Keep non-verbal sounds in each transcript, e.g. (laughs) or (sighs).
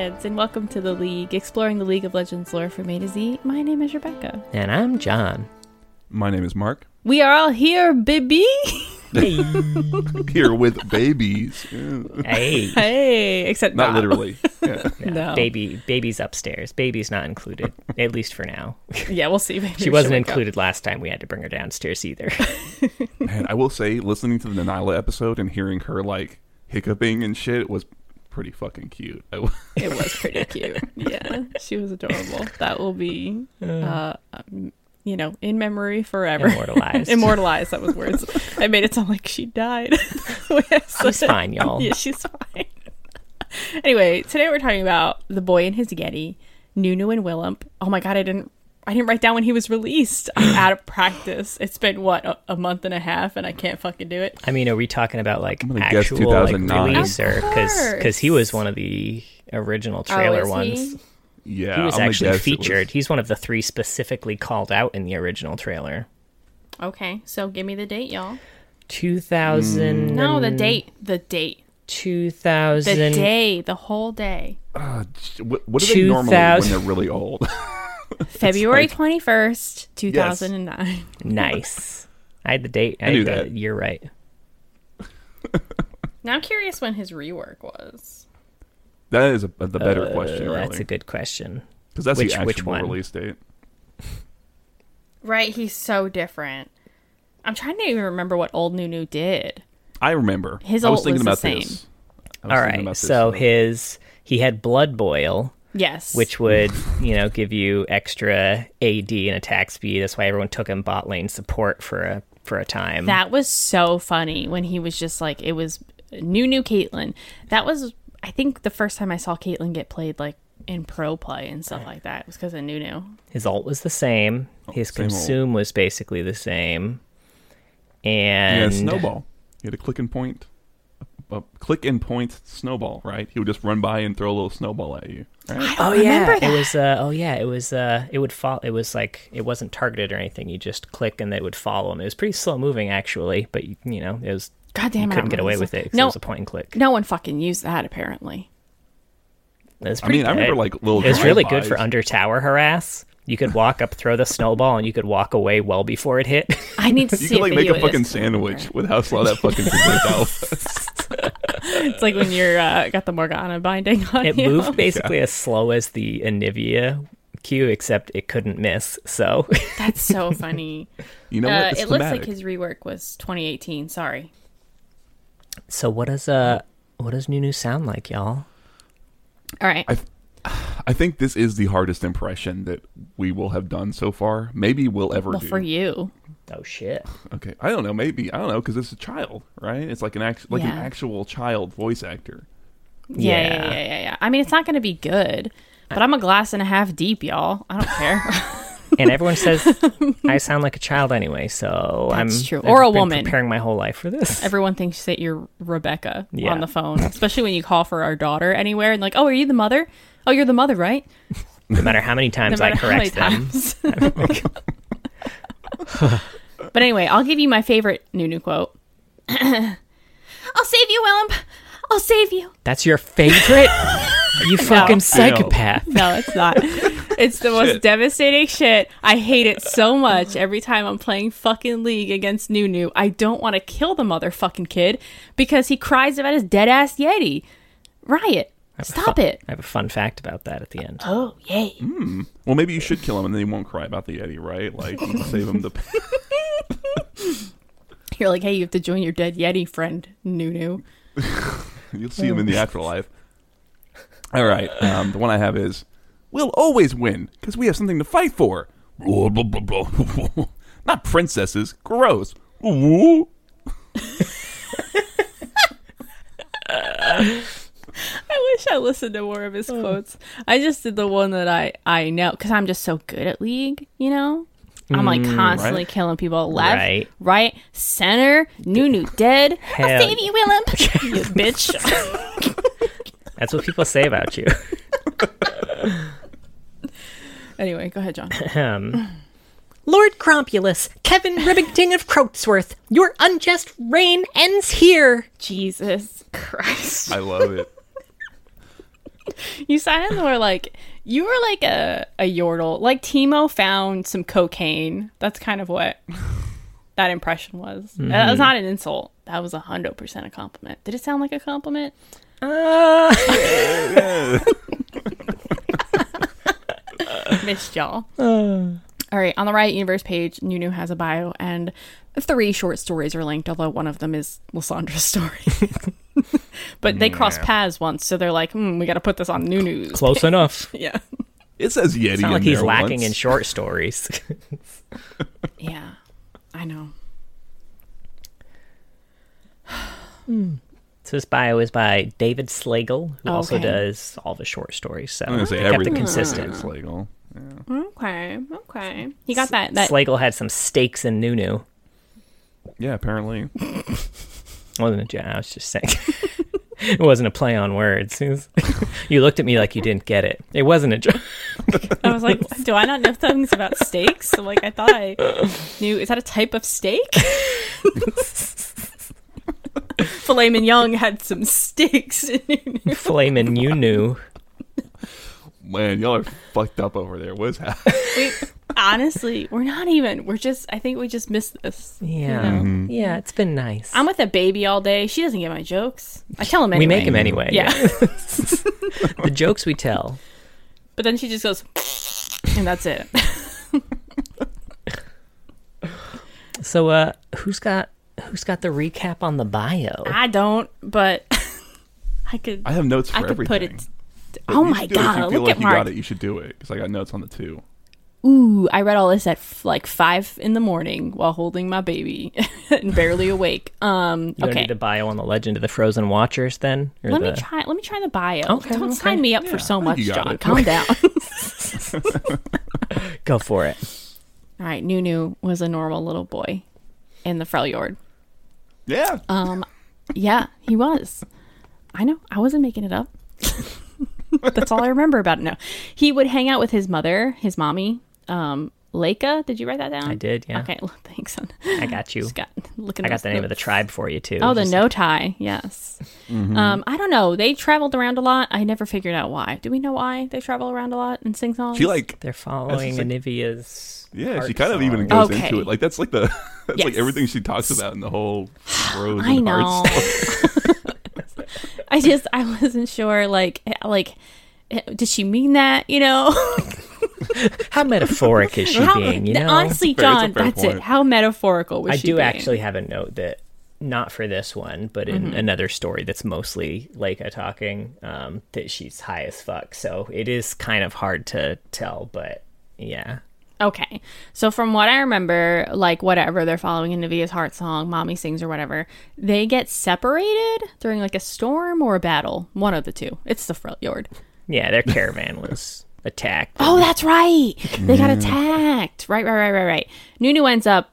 Metalheads, and welcome to the League, exploring the League of Legends lore from A to Z. My name is Rebecca. And I'm John. My name is Mark. We are all here, baby. Hey. (laughs) Here with babies. hey. hey, except Not Rob. literally. Yeah. (laughs) Yeah, No. Baby baby's upstairs. Baby's not included, at least for now. (laughs) Yeah, we'll see. Maybe She wasn't should wake up. included last time we had to bring her downstairs either. Man, I will say, listening to the Nilah episode and hearing her like hiccuping and shit was pretty fucking cute. I (laughs) w- It was pretty cute. (laughs) Yeah, she was adorable. That will be, uh, um, you know, in memory forever. Immortalized. (laughs) Immortalized. That was words. I made it sound like she died. She's fine, y'all. Yeah, she's fine. anyway, today we're talking about the boy and his Yeti, Nunu and Willump. Oh my god, I didn't. I didn't write down when he was released. I'm out of practice. It's been what a, a month and a half, and I can't fucking do it. I mean, are we talking about like I'm gonna guess actual like 2009. release or because because he was one of the original trailer Oh, ones. he? yeah, He was I'm actually featured. was- He's one of the three specifically called out in the original trailer. Okay, so give me the date, y'all. 2000 No, the date. The date. 2000 The day. The whole day. Uh, what, what do they normally when they're really old? (laughs) (laughs) February twenty first, two thousand and nine. (laughs) Nice. I had the date. I, I knew had the that. year right. (laughs) Now I'm curious when his rework was. that is a, the better Uh, question, That's a good question. because that's which- the which actual one? release date. Right, he's so different. I'm trying to even remember what old Nunu did. I remember. His I was ult thinking was the same. this. I was All about this, So his he had blood boil, Yes. which would you know give you extra AD and attack speed. That's why everyone took him bot lane support for a for a time. that was so funny when he was just like it was Nunu Caitlyn. That was I think the first time I saw Caitlyn get played like in pro play and stuff like that. It was because of Nunu. His ult was the same. His same ult. consume was basically the same. yeah, And snowball. You had a click and point, a, a click and point snowball, right? He would just run by and throw a little snowball at you. Right? Oh yeah, that. it was. Uh, oh yeah, it was. Uh, it would fall. It was like it wasn't targeted or anything. You just click and they would follow him. It was pretty slow moving actually, but you, you know it was. God damn it, I couldn't get away with it. No. it was a point and click. No one fucking used that apparently. It was I pretty mean, I remember like little. It was really good for drive-bys. under tower harass. You could walk up, throw the snowball, and you could walk away well before it hit. I need to (laughs) You see could like make a fucking sandwich with how slow that fucking thing went out. (laughs) (laughs) (laughs) It's like when you're uh, got the Morgana binding on it you. moved (laughs) basically as slow as the Anivia Q, except it couldn't miss. So (laughs) That's so funny. You know uh, what? It's it looks like his rework was 2018. Sorry. So what does uh what does Nunu sound like, y'all? All right. I- I think this is the hardest impression that we will have done so far. Maybe we'll ever well, do. for you. Oh shit. Okay, I don't know. Maybe I don't know because it's a child, right? It's like an act, like an actual child voice actor. Yeah, yeah, Yeah. yeah, yeah, yeah. I mean, it's not going to be good, but I'm a glass and a half deep, y'all. I don't care. (laughs) And everyone says I sound like a child anyway, so That's I'm true. I've Or a been woman. preparing my whole life for this. Everyone thinks that you're Rebecca Yeah. on the phone, especially when you call for our daughter anywhere and like, oh, are you the mother? Oh, you're the mother, right? no matter how many (laughs) No times I matter how many correct them. (laughs) times. but anyway, I'll give you my favorite Nunu quote. (clears throat) I'll save you, Willump. I'll save you. That's your favorite? (laughs) you fucking psychopath. No, it's not. (laughs) It's the most Shit. devastating shit. I hate it so much every time I'm playing fucking League against Nunu. I don't want to kill the motherfucking kid because he cries about his dead ass Yeti. Riot. Stop Fun- it. I have a fun fact about that at the end. Oh, yay. Hmm. Well, maybe you should kill him and then he won't cry about the Yeti, right? Like you save him the. (laughs) (laughs) You're like, hey, you have to join your dead Yeti friend, Nunu. (laughs) You'll see him in the afterlife. All right, um, the one I have is, "We'll always win because we have something to fight for." (laughs) Not princesses. Gross. I wish I listened to more of his quotes. I just did the one that I I know because I'm just so good at League. You know, I'm like constantly right. killing people left, Right. right, center. Nunu dead. Hell- I'll save you, Willump. (laughs) you bitch. That's what people say about you. (laughs) anyway, go ahead, John. Um, Lord Crompulus, Kevin Ribbington of Croatsworth, your unjust reign ends here. Jesus Christ. I love it. You sounded more like you were like a a yordle. Like Teemo found some cocaine. That's kind of what (laughs) that impression was. That was not an insult. That was a hundred percent a compliment. Did it sound like a compliment? Uh, (laughs) Missed y'all. All right, on the Riot Universe page, Nunu has a bio, and three short stories are linked. Although one of them is Lissandra's story, (laughs) (laughs) but they cross Yeah. paths once, so they're like, hmm, "We got to put this on Nunu's. close (laughs) enough. Yeah, It says Yeti. It's not in like he's there lacking in short stories. (laughs) yeah, I know. So this bio is by David Slagle, who also does all the short stories. So I'm say kept it everything. consistent. It's legal. Okay, okay. He got that. That Slagle had some stakes in Nunu. Yeah, apparently. Wasn't a joke. I was just saying. (laughs) it wasn't a play on words. Was- (laughs) you looked at me like you didn't get it. It wasn't a joke. (laughs) I was like, do I not know things about steaks? I'm like, I thought I knew. Is that a type of steak? Filet mignon had some steaks in it. Flamin' you knew. Man, y'all are fucked up over there. What is happening? We, honestly, we're not even. We're just. I think we just missed this. you Yeah. know? Yeah, it's been nice. I'm with a baby all day. She doesn't get my jokes. I tell him anyway. we make him anyway. Yeah. (laughs) the jokes we tell. but then she just goes, and that's it. So uh who's got who's got the recap on the bio? I don't, but (laughs) I could. I have notes for I could everything. put it. But oh you my should do it if god! you feel Look like at you Mark. got it. You should do it because I got notes on the two. Ooh, I read all this at f- like five in the morning while holding my baby (laughs) and barely awake. Um, You okay, need a bio on the Legend of the Frozen Watchers then? Or let the... me try. Let me try the bio. Okay, Don't okay. sign me up Yeah, for so much, John. it. Calm down. (laughs) (laughs) Go for it. all right, Nunu was a normal little boy in the Freljord. Yeah. Um, yeah, he was. I know. I wasn't making it up. That's all I remember about it. No, he would hang out with his mother, his mommy, um, Layka. Did you write that down? I did, yeah. Okay, (laughs) well, thanks. (laughs) I got you. Just got looking. I got those the name of the tribe for you too. Oh, the no tie. Yes. Mm-hmm. Um, I don't know. They traveled around a lot. I never figured out why. Do we know why they travel around a lot and sing songs? She like They're following like- Anivia's yeah. She kind of even goes Okay. into it. Like that's like the (laughs) that's like everything she talks about in the whole (sighs) rose I know. I just I wasn't sure. Like like, did she mean that? You know. (laughs) How metaphoric is she How- being, you know? honestly, Fair- John, fair that's point. it. How metaphorical was I she? I do being? actually have a note that not for this one, but in Mm-hmm. another story that's mostly Layka talking, um, that she's high as fuck. So it is kind of hard to tell, but yeah. Okay. So from what I remember, like whatever they're following in Navia's heart song, Mommy sings or whatever, they get separated during like a storm or a battle. One of the two. It's the Freljord. Yeah, their caravan was attacked. Oh, that's right. They got attacked. Right, right, right, right, right. Nunu ends up.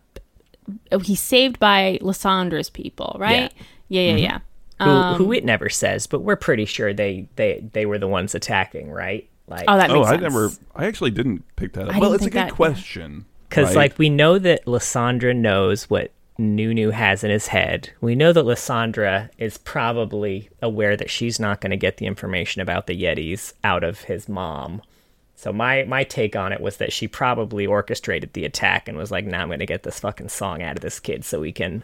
Oh, he's saved by Lissandra's people, right? Yeah, yeah, yeah. who, Um, who it never says, but we're pretty sure they, they, they were the ones attacking, right? Like, Oh, that Oh, makes I sense. never. I actually didn't pick that up. Well, it's a good that, question. Because, right? like, we know that Lissandra knows what Nunu has in his head. We know that Lissandra is probably aware that she's not going to get the information about the Yetis out of his mom. So my my take on it was that she probably orchestrated the attack and was like, "Now I'm going to get this fucking song out of this kid so we can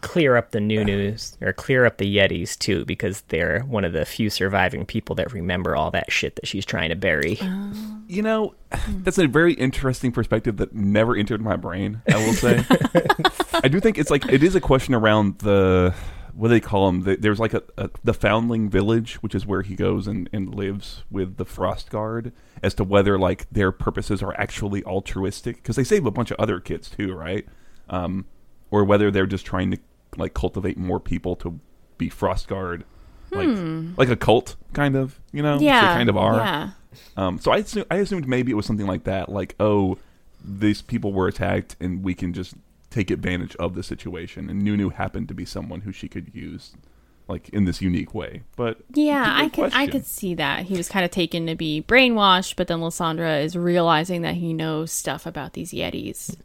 clear up the new news or clear up the Yetis too, because they're one of the few surviving people that remember all that shit that she's trying to bury." Oh. you know, hmm. that's a very interesting perspective that never entered my brain. I will say. (laughs) I do think it's like it is a question around the what do they call them? There's like a, a the Foundling Village, which is where he goes and, and lives with the Frost Guard, as to whether like their purposes are actually altruistic because they save a bunch of other kids too, right? Um, or whether they're just trying to like cultivate more people to be Frost Guard, like like a cult kind of, you know? Which they yeah, kind of are. Yeah. Um, so I assume, I assumed maybe it was something like that, like oh, these people were attacked and we can just take advantage of the situation. And Nunu happened to be someone who she could use, like in this unique way. But Yeah, it's a I good could I could see that. He was kind of taken to be brainwashed, but then Lissandra is realizing that he knows stuff about these Yetis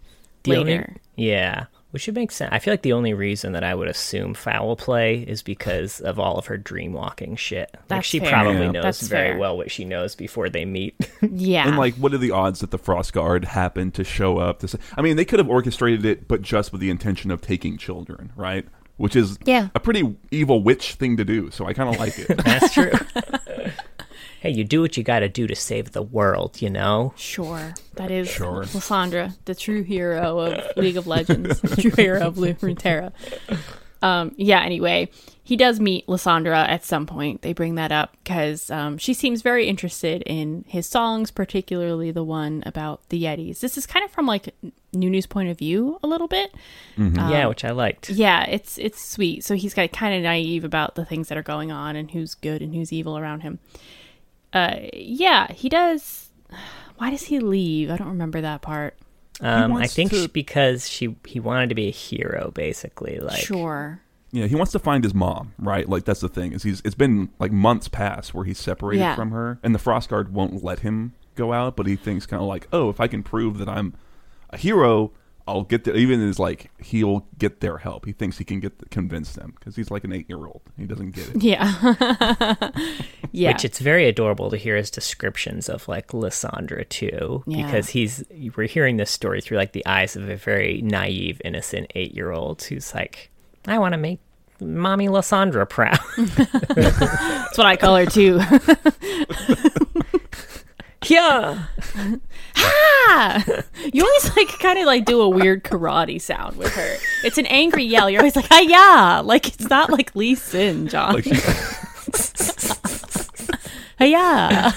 The only- later. yeah. Which would make sense. I feel like the only reason that I would assume foul play is because of all of her dream walking shit. Like That's she fair. probably Yeah. knows That's very fair. well what she knows before they meet. (laughs) Yeah. And like, what are the odds that the Frost Guard happened to show up? To say, I mean, they could have orchestrated it, but just with the intention of taking children, right? Which is Yeah. a pretty evil witch thing to do. So I kind of like it. (laughs) That's true. (laughs) hey, you do what you got to do to save the world, you know? Sure. That is Sure. Lissandra, the true hero of League of Legends, the true hero of Runeterra. Um, yeah, anyway, he does meet Lissandra at some point. They bring that up because um, she seems very interested in his songs, particularly the one about the Yetis. This is kind of from like Nunu's point of view a little bit. yeah, which I liked. Yeah, it's it's sweet. So he's got kind of naive about the things that are going on and who's good and who's evil around him. Uh, yeah, he does. (sighs) Why does he leave? I don't remember that part. Um, I think to- sh- because she he wanted to be a hero, basically. Like, sure. Yeah, he wants to find his mom, right? Like that's the thing is he's it's been like months past where he's separated Yeah. from her, and the Frost Guard won't let him go out. But he thinks kind of like, oh, if I can prove that I'm a hero, I'll get there. Even is like he'll get their help. He thinks he can get convince them because he's like an eight year old. He doesn't get it. Yeah. (laughs) yeah. Which it's very adorable to hear his descriptions of like Lissandra too, Yeah. because he's we're hearing this story through like the eyes of a very naive, innocent eight year old who's like, I want to make mommy Lissandra proud. (laughs) (laughs) That's what I call her too. yeah, ah! You always like kind of like do a weird karate sound with her. It's an angry yell. You're always like, "Hi yeah!" Like it's not like Lee Sin, John. Like she, Hi (laughs) ah,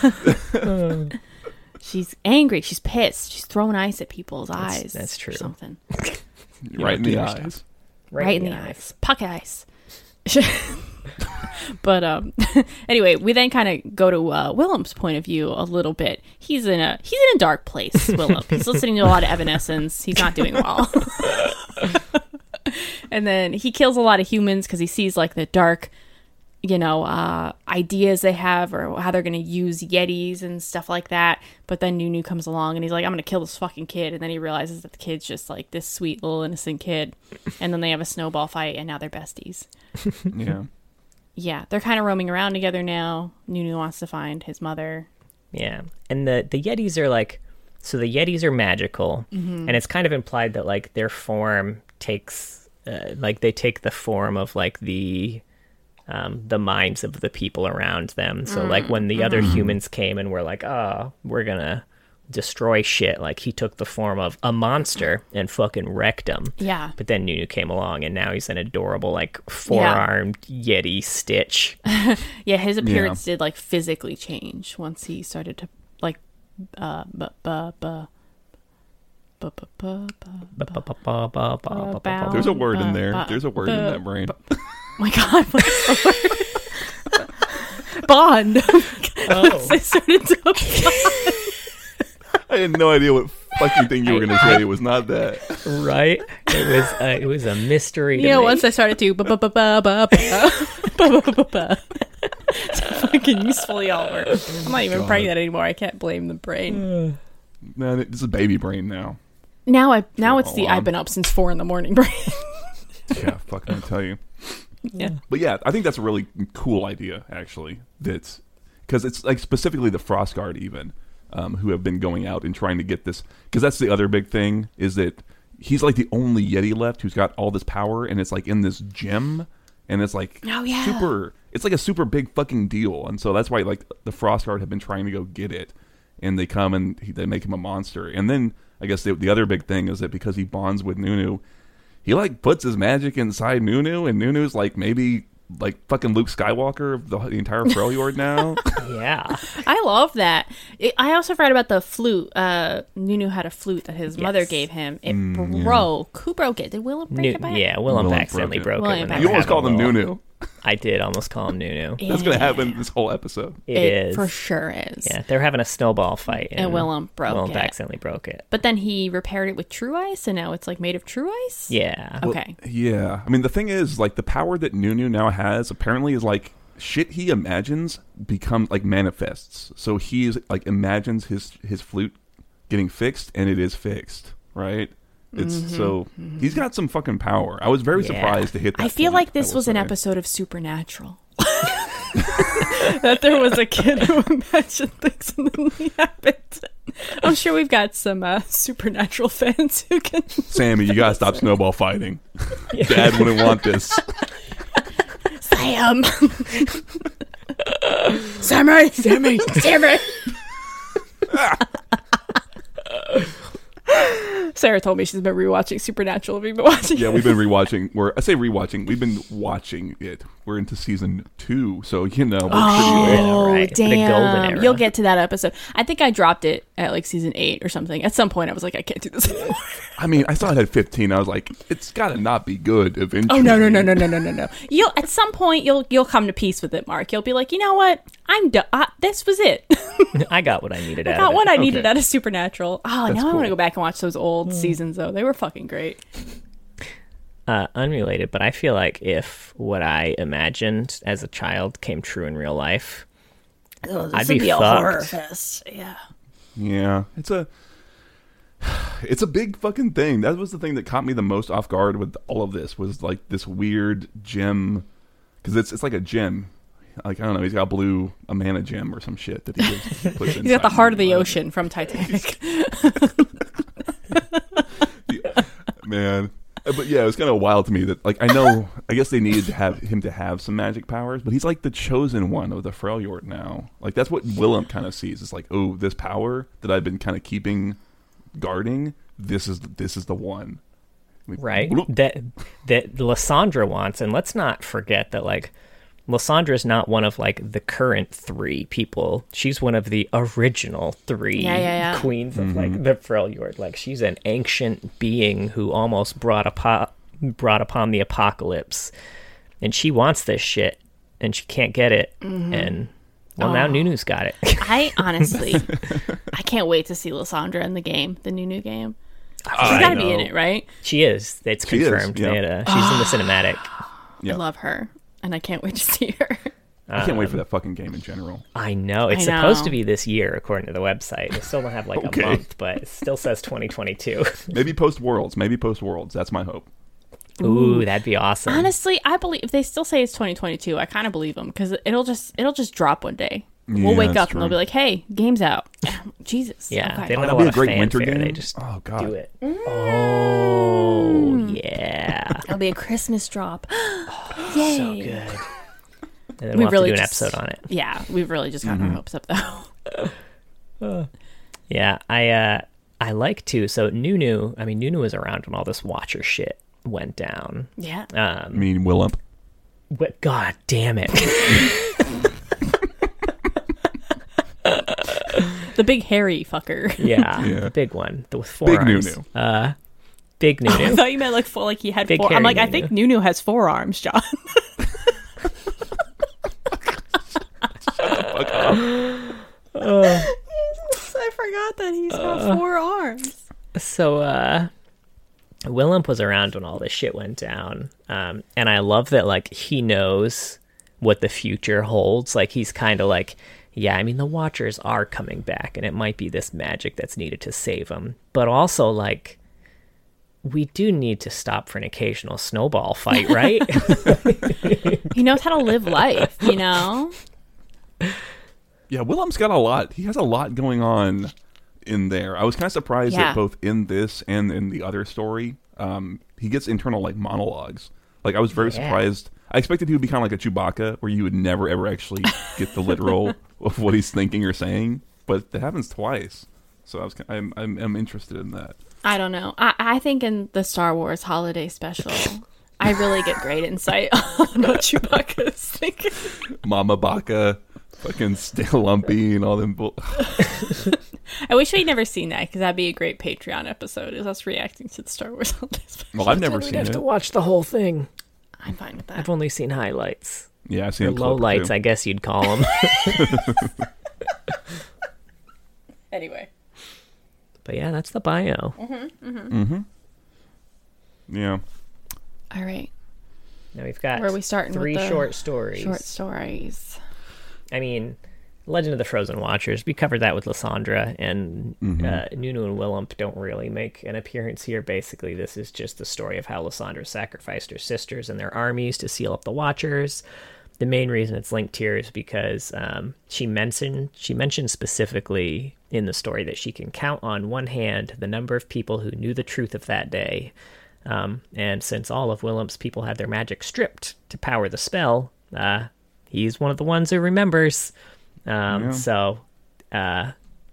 yeah. (laughs) She's angry. She's pissed. She's throwing ice at people's eyes. that's or true. something. right in do the eyes. right, in the eyes. Puck ice. (laughs) (laughs) but um (laughs) anyway, we then kind of go to uh, Willump's point of view a little bit. He's in a he's in a dark place, Willump. he's listening to a lot of Evanescence. He's not doing well. (laughs) and then he kills a lot of humans because he sees like the dark you know uh ideas they have or how they're gonna use yetis and stuff like that but then nunu comes along and he's like i'm gonna kill this fucking kid and then he realizes that the kid's just like this sweet little innocent kid and then they have a snowball fight and now they're besties Yeah. Yeah they're kind of roaming around together now nunu wants to find his mother Yeah, and the the Yetis are like, so the Yetis are magical, Mm-hmm. and it's kind of implied that like their form takes, uh, like they take the form of like the, um, the minds of the people around them. So like when the other Mm-hmm. humans came and were like, oh, we're gonna destroy shit, like he took the form of a monster and fucking wrecked them. yeah But then Nunu came along, and now he's an adorable like four armed Yeti Stitch. (laughs) yeah his appearance did like physically change once he started to like uh bu- bu- bu-. There's a word in there. There's a word in that brain. (laughs) My god, what's the word? (laughs) Bond. Oh. I started to I had no idea what fucking thing you were gonna say. It was not that. right? It was uh, it was a mystery. You to know, me. once I started to ba ba ba ba ba ba ba ba ba ba. It's fucking usefully all work. I'm not even God. pregnant anymore. I can't blame the brain. Man, this is baby brain now. Now I now Go it's the on. I've been up since four in the morning brain. Yeah, fucking I tell you. yeah. But yeah, I think that's a really cool idea, actually. That's because it's like specifically the Frost Guard, even um, who have been going out and trying to get this. Because that's the other big thing is that he's like the only Yeti left who's got all this power, and it's like in this gem, and it's like Oh, yeah. super. It's like a super big fucking deal, and so that's why like the Frost Guard have been trying to go get it, and they come and he, they make him a monster, and then I guess the, the other big thing is that because he bonds with Nunu, he like puts his magic inside Nunu, and Nunu's like maybe like fucking Luke Skywalker of the, the entire Freljord now. (laughs) yeah, I love that. It, I also read about the flute. Uh, Nunu had a flute that his mother gave him. It Mm, broke. Who broke it? Did Willump break Nu- it back? yeah. Willump Willump accidentally broke it. broke it. Willump when they you were almost having called him Nunu. I did almost call him Nunu. (laughs) That's gonna happen this whole episode. It It is for sure is. Yeah, they're having a snowball fight, And Willump broke Willump it. accidentally broke it. But then he repaired it with true ice, and now it's like made of true ice. Yeah, Okay. Yeah, I mean the thing is, like the power that Nunu now has apparently is like shit he imagines becomes like manifests. So he's like imagines his his flute getting fixed, and it is fixed, right? It's so he's got some fucking power. I was very Yeah. surprised to hit that. I feel point, like this will was an episode of Supernatural. (laughs) that there was a kid who imagined things and then they happened. I'm sure we've got some uh, Supernatural fans who can. (laughs) Sammy, you gotta stop (laughs) snowball fighting. Dad wouldn't want this. Sam! Sammy! Sammy! Sammy! (laughs) Sarah told me she's been rewatching Supernatural. We've been watching Yeah, it? we've been (laughs) rewatching. We're I say rewatching. We've been watching it. We're into season two, so you know we're. Oh, right. The damn. golden era. You'll get to that episode. I think I dropped it at like season eight or something. At some point, I was like, I can't do this anymore. (laughs) I mean, I saw it at 15. I was like, it's gotta not be good eventually. Oh no no no no no no no no! You'll at some point you'll you'll come to peace with it, Mark. You'll be like, you know what? I'm done. This was it. I got what I needed I out got of what it. I needed Okay. out of Supernatural. Oh, That's now I want to go back and watch those old seasons though. They were fucking great. uh, unrelated, but I feel like if what I imagined as a child came true in real life, Oh, I'd be a fucked. fest. Yeah. Yeah, it's a (sighs) it's a big fucking thing. That was the thing that caught me the most off guard with all of this was like this weird gem because it's it's like a gem. Like I don't know, he's got a blue a mana gem or some shit that he (laughs) just puts. He's got the heart of the ocean from (laughs) Titanic. (laughs) (laughs) man. Uh, But yeah, it was kind of wild to me that like I know I guess they needed to have him to have some magic powers, but he's like the chosen one of the Freljord now. Like that's what Willump kind of sees. It's like, oh, this power that I've been kind of keeping guarding. This is this is the one. Right? bloop. That that Lissandra wants, and let's not forget that like Lissandra's not one of like the current three people. She's one of the original three Yeah, yeah, yeah. queens of like mm-hmm. the Freljord. Like she's an ancient being who almost brought apo- brought upon the apocalypse, and she wants this shit, and she can't get it, mm-hmm. and well now Oh. Nunu's got it. (laughs) I honestly, (laughs) I can't wait to see Lissandra in the game, the new new game. She's I got to be in it, right? she is. It's She is, confirmed. yeah. They had a- she's in the cinematic. Yeah. I love her, and I can't wait to see her. I can't wait for um, that fucking game in general. I know it's I supposed to be this year, according to the website. They still don't have like Okay. a month, but it still says 2022. (laughs) Maybe post Worlds. Maybe post Worlds. That's my hope. Ooh, that'd be awesome. Honestly, I believe if they still say it's 2022, I kind of believe them because it'll just it'll just drop one day. Yeah, we'll wake that's up and they'll be like, "Hey, game's out." (laughs) Jesus. yeah, Okay. they don't Oh, have a that'd be a great winter game. They just oh god. do it. Mm. Oh yeah, (laughs) It'll be a Christmas drop. (gasps) Yay! so good. And then We we'll have really to do an just- episode on it. Yeah, we've really just gotten our hopes up though. (laughs) Yeah, I uh I like to. So Nunu, I mean Nunu was around when all this Watcher shit went down. yeah. I Um, mean Willump. what? God damn it! The big hairy fucker. yeah, (laughs) Yeah. the big one, the with four Big arms. Nunu. Uh, big Nunu. I thought you meant like four, like he had Big four. I'm hairy like, I Nunu. think Nunu has four arms, John. (laughs) Shut the fuck off. I forgot that he's got four arms. so uh Willump was around when all this shit went down. Um and I love that like he knows what the future holds. Like he's kind of like yeah, I mean the watchers are coming back and it might be this magic that's needed to save them. But also like we do need to stop for an occasional snowball fight, right? (laughs) He knows how to live life, you know. Yeah, Willump's got a lot. He has a lot going on in there. I was kind of surprised Yeah. that both in this and in the other story, um, he gets internal like monologues. Like I was very Yeah. surprised. I expected he would be kind of like a Chewbacca, where you would never ever actually get the literal (laughs) of what he's thinking or saying. But that happens twice, so I was, I'm, I'm, I'm interested in that. I don't know. I, I think in the Star Wars holiday special, I really get great insight (laughs) on what Chewbacca is thinking. Mama Baka, fucking stay lumpy and all them. Bull- (laughs) I wish we'd never seen that because that'd be a great Patreon episode. Is us reacting to the Star Wars holiday special. well, I've never seen. We'd seen have it. to watch the whole thing. I'm fine with that. I've only seen highlights. Yeah, I've seen Or a low lights, two. I guess you'd call them. (laughs) Anyway, but yeah, that's the bio. Mm-hmm, mm-hmm. mm-hmm. Yeah. all right. Now we've got Where are we starting with three the short stories. Short stories. I mean, Legend of the Frozen Watchers. We covered that with Lissandra, and uh, Nunu and Willump don't really make an appearance here. Basically, this is just the story of how Lissandra sacrificed her sisters and their armies to seal up the Watchers. The main reason it's linked here is because um, she mentioned she mentioned specifically in the story that she can count on one hand the number of people who knew the truth of that day. Um, and since all of Willump's people had their magic stripped to power the spell, uh, he's one of the ones who remembers. Um, Yeah. So uh,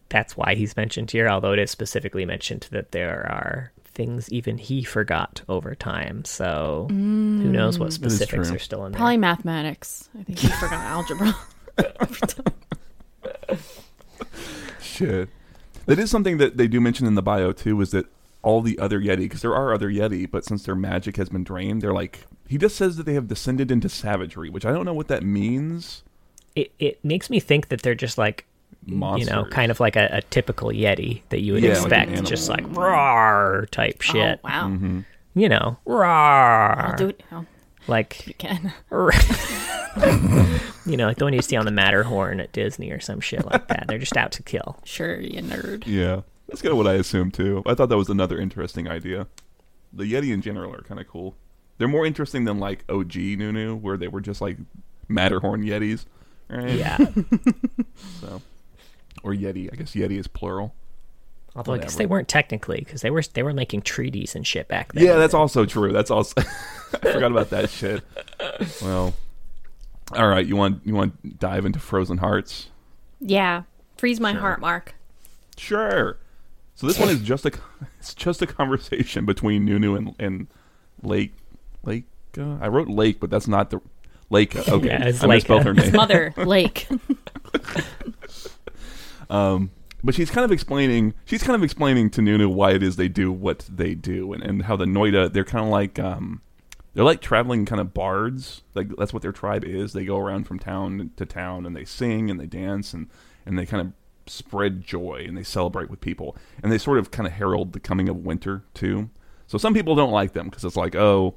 that's why he's mentioned here, although it is specifically mentioned that there are things even he forgot over time. So who knows what specifics are still in there. Probably mathematics. I think he forgot algebra. (laughs) Shit. That is something that they do mention in the bio too. Is that all the other Yeti? Because there are other Yeti, but since their magic has been drained, they're like he just says that they have descended into savagery, which I don't know what that means. It, it makes me think that they're just like, Monsters. you know, kind of like a, a typical Yeti that you would Yeah, like an expect, just like animal. roar type shit. Oh, wow. Mm-hmm. You know, roar. I'll do it now. Like Again. (laughs) you know, like the one you see on the Matterhorn at Disney or some shit like that. They're just out to kill. Sure, you nerd. Yeah, that's kind of what I assumed too. I thought that was another interesting idea. The Yeti in general are kind of cool. They're more interesting than like OG Nunu, where they were just like Matterhorn Yetis, right? Yeah. (laughs) So, or Yeti. I guess Yeti is plural. Although I guess they weren't technically because they were they were making treaties and shit back then. Yeah, that's also true. That's also (laughs) I forgot about that shit. Well, all right. You want you want to dive into Frozen Hearts? Yeah. Freeze my heart, Mark. Sure. So this one is just a (laughs) it's just a conversation between Nunu and and Lake Lake. Uh, I wrote Lake, but that's not the Lake. (laughs) Okay, Yeah, it's I misspelled Layka. her name. Mother, Lake. (laughs) Um, but she's kind of explaining she's kind of explaining to Nunu why it is they do what they do and, and how the Notai they're kind of like um, they're like traveling kind of bards like that's what their tribe is they go around from town to town and they sing and they dance and and they kind of spread joy and they celebrate with people and they sort of kind of herald the coming of winter too so some people don't like them because it's like oh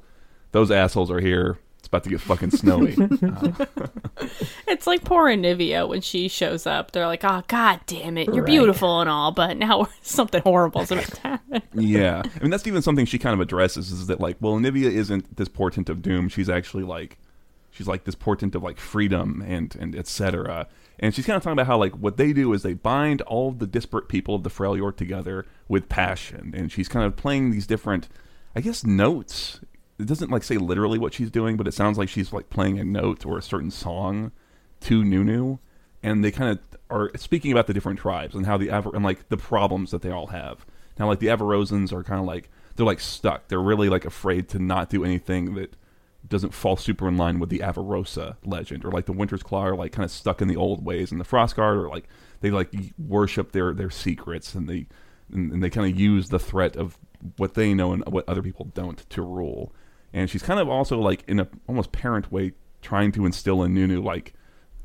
those assholes are here it's about to get fucking snowy (laughs) (laughs) It's like poor Anivia when she shows up. They're like, oh, god damn it. You're Right. beautiful and all, but now (laughs) something horrible's about to happen. yeah, I mean that's even something she kind of addresses is that like, well, Nivea isn't this portent of doom. She's actually like, she's like this portent of like freedom and and etc. And she's kind of talking about how like what they do is they bind all the disparate people of the Freljord together with passion, and she's kind of playing these different, I guess, notes. It doesn't like say literally what she's doing, but it sounds like she's like playing a note or a certain song to Nunu, and they kind of are speaking about the different tribes and how the Avar- and like the problems that they all have. Now, like the Avarosans are kind of like they're like stuck. They're really like afraid to not do anything that doesn't fall super in line with the Avarosa legend, or like the Winter's Claw are like kind of stuck in the old ways, and the Frostguard are like they like worship their their secrets, and they and, and they kind of use the threat of what they know and what other people don't to rule. And she's kind of also like in a almost parent way trying to instill in Nunu like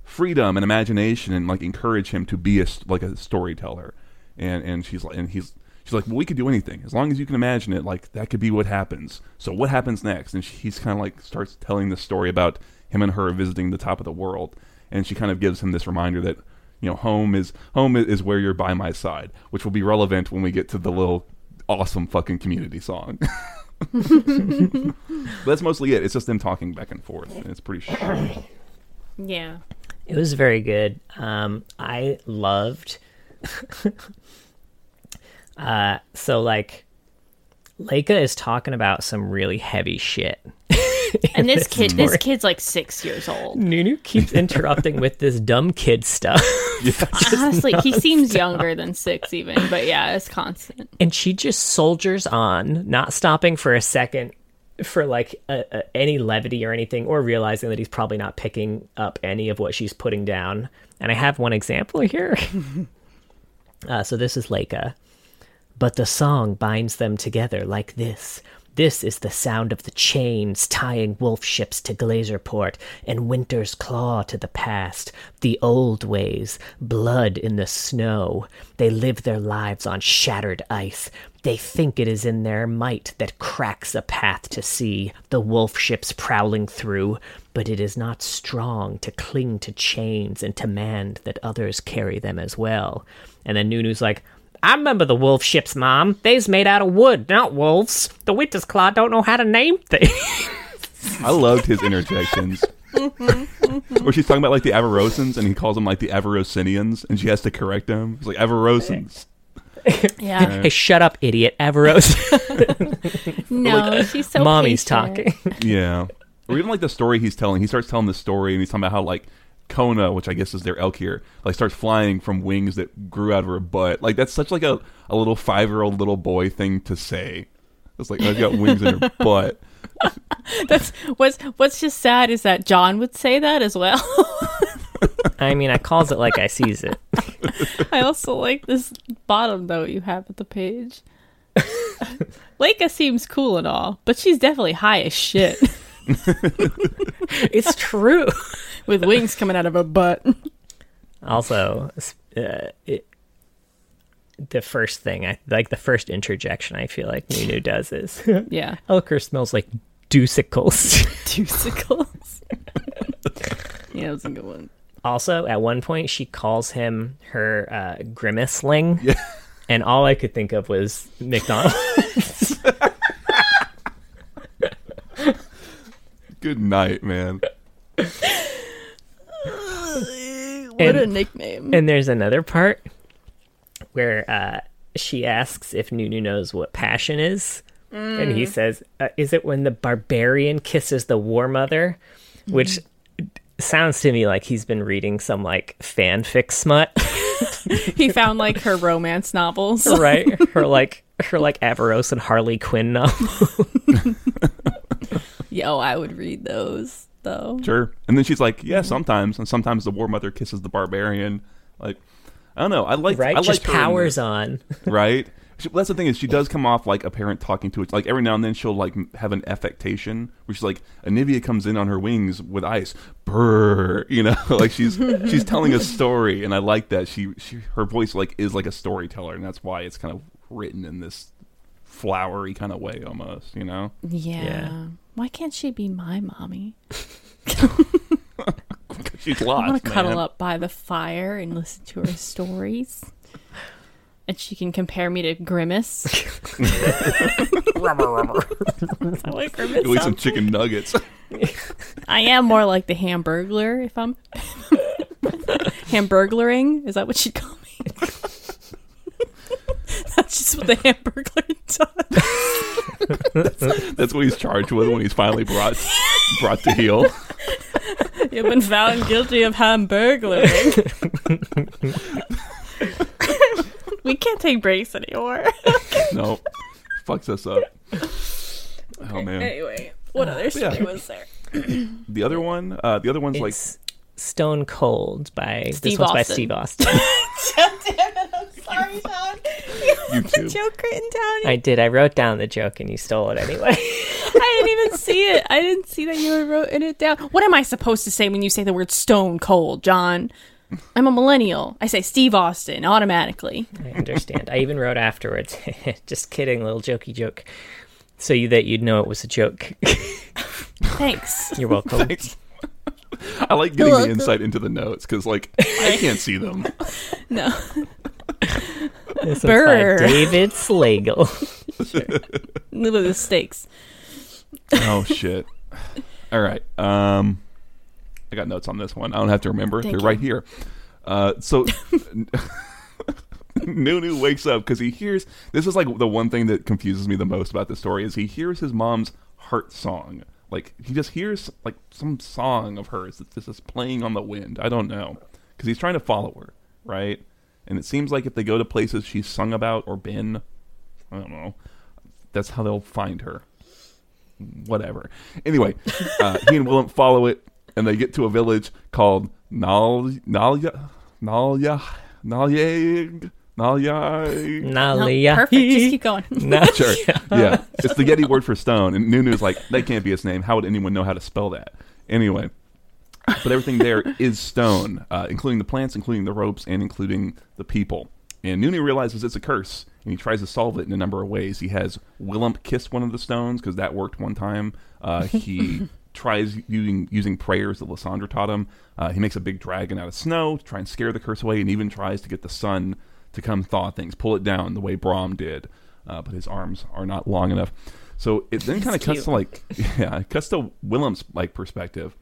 freedom and imagination and like encourage him to be a like a storyteller. And and she's like and he's she's like well we could do anything. As long as you can imagine it like that could be what happens. So what happens next? And she, he's kind of like starts telling the story about him and her visiting the top of the world. And she kind of gives him this reminder that you know home is home is where you're by my side which will be relevant when we get to the little awesome fucking community song (laughs) but (laughs) that's mostly it it's just them talking back and forth and it's pretty short Yeah. It was very good. Um, I loved. (laughs) uh, so like, Layka is talking about some really heavy shit. (laughs) (laughs) And this kid, this kid's like six years old. Nunu keeps (laughs) interrupting with this dumb kid stuff, (laughs) Honestly, he seems younger than six, even. But yeah, it's constant. and she just soldiers on, not stopping for a second for like a, a, any levity or anything, or realizing that he's probably not picking up any of what she's putting down. And I have one example here. uh, so this is Layka. But the song binds them together like this. This is the sound of the chains tying wolf ships to Glazerport and Winter's Claw to the past, the old ways, blood in the snow. They live their lives on shattered ice. They think it is in their might that cracks a path to sea, the wolf ships prowling through, but it is not strong to cling to chains and to demand that others carry them as well. And then Nunu's like, I remember the wolf ships, Mom. They's made out of wood, not wolves. The Winter's Claw don't know how to name things. I loved his interjections. Mm-hmm. Where she's talking about like the Avarosans, and he calls them like the Avarosinians, and she has to correct him. He's like Avarosans. Yeah. hey, shut up, idiot. Avaros. (laughs) No, she's so Mommy's patient. talking. Yeah. Or even like the story he's telling. He starts telling the story, and he's talking about how like Kona, which I guess is their elk here, like starts flying from wings that grew out of her butt. Like that's such like a, a little five year old little boy thing to say. It's like I've got wings in her (laughs) butt. (laughs) That's what's what's just sad is that John would say that as well. (laughs) I mean, I calls it like I sees it. I also like this bottom note you have at the page. Layka seems cool and all, but she's definitely high as shit (laughs) It's true. (laughs) with wings coming out of a butt. Also, uh, it, the first thing, I like the first interjection I feel like Nunu does is (laughs) Yeah. Elker smells like deucicles. Dusicles. yeah, that's a good one. also, at one point, she calls him her uh, grimaceling. Yeah. And all I could think of was McDonald's. Good night, man. What a nickname. and there's another part where uh, she asks if Nunu knows what passion is. And he says, uh, Is it when the barbarian kisses the war mother? Which sounds to me like he's been reading some like fanfic smut, (laughs) he found like her romance novels. right? her (laughs) like her like Avaros and Harley Quinn novel. (laughs) Yo, oh, I would read those though. Sure. And then she's like, yeah, sometimes, and sometimes the war mother kisses the barbarian. Like, I don't know. I like right? I like Just her in powers on. (laughs) right? She, that's the thing is she does come off like a parent talking to it. Like every now and then she'll like have an affectation where she's like, Anivia comes in on her wings with ice, brr, (laughs) you know, (laughs) like she's she's telling a story, and I like that. She she her voice like is like a storyteller, and that's why it's kind of written in this flowery kind of way almost, you know. Yeah. Yeah. Why can't she be my mommy? (laughs) She's I want to cuddle up by the fire and listen to her stories. And she can compare me to Grimace. (laughs) I like Grimace. Eat some sounds- chicken nuggets. (laughs) I am more like the Hamburglar if I'm Hamburglaring. Is that what you'd call me? (laughs) That's just what the Hamburglar (laughs) does. That's what he's charged with when he's finally brought brought to heel. (laughs) You've been found guilty of Hamburglaring. we can't take breaks anymore. No, fucks us up. Oh man, anyway, what other story yeah. was there? the other one, uh, the other one's like Stone Cold by this Steve one's by Austin. Steve Austin. Damn it, I'm sorry, Sean. (laughs) You You the joke written down. I did. I wrote down the joke and you stole it anyway. (laughs) I didn't even see it. I didn't see that you had written it down. What am I supposed to say when you say the word stone cold, John? I'm a millennial. I say Steve Austin automatically. I understand. I even wrote afterwards. (laughs) Just kidding, little jokey joke. So you that you'd know it was a joke. Thanks. You're welcome. I like getting the insight into the notes because like I can't see them. No. (laughs) This one's Brr. by David Slagle. (laughs) Live with the stakes. Oh shit! All right, um, I got notes on this one. I don't have to remember; Thank they're you. right here. Uh, so (laughs) Nunu wakes up because he hears. This is like the one thing that confuses me the most about the story is he hears his mom's heart song. Like he just hears like some song of hers that's just is playing on the wind. I don't know because he's trying to follow her, right? And it seems like if they go to places she's sung about or been, I don't know. That's how they'll find her. Whatever. Anyway, uh, (laughs) he and Willump follow it, and they get to a village called Nal Nalya Nalya Nalyeg Nalia. No, perfect. Just keep going. (laughs) No. Sure. Yeah. It's the Yeti word for stone. And Nunu's like, that can't be its name. How would anyone know how to spell that? Anyway. But everything there is stone, uh, including the plants, including the ropes, and including the people. And Nunu realizes it's a curse, and he tries to solve it in a number of ways. He has Willump kiss one of the stones, because that worked one time. Uh, he (laughs) tries using, using prayers that Lissandra taught him. Uh, he makes a big dragon out of snow to try and scare the curse away, and even tries to get the sun to come thaw things, pull it down the way Brom did. Uh, but his arms are not long enough. So it then kind of cuts to like, (laughs) yeah, it cuts to Willump's like perspective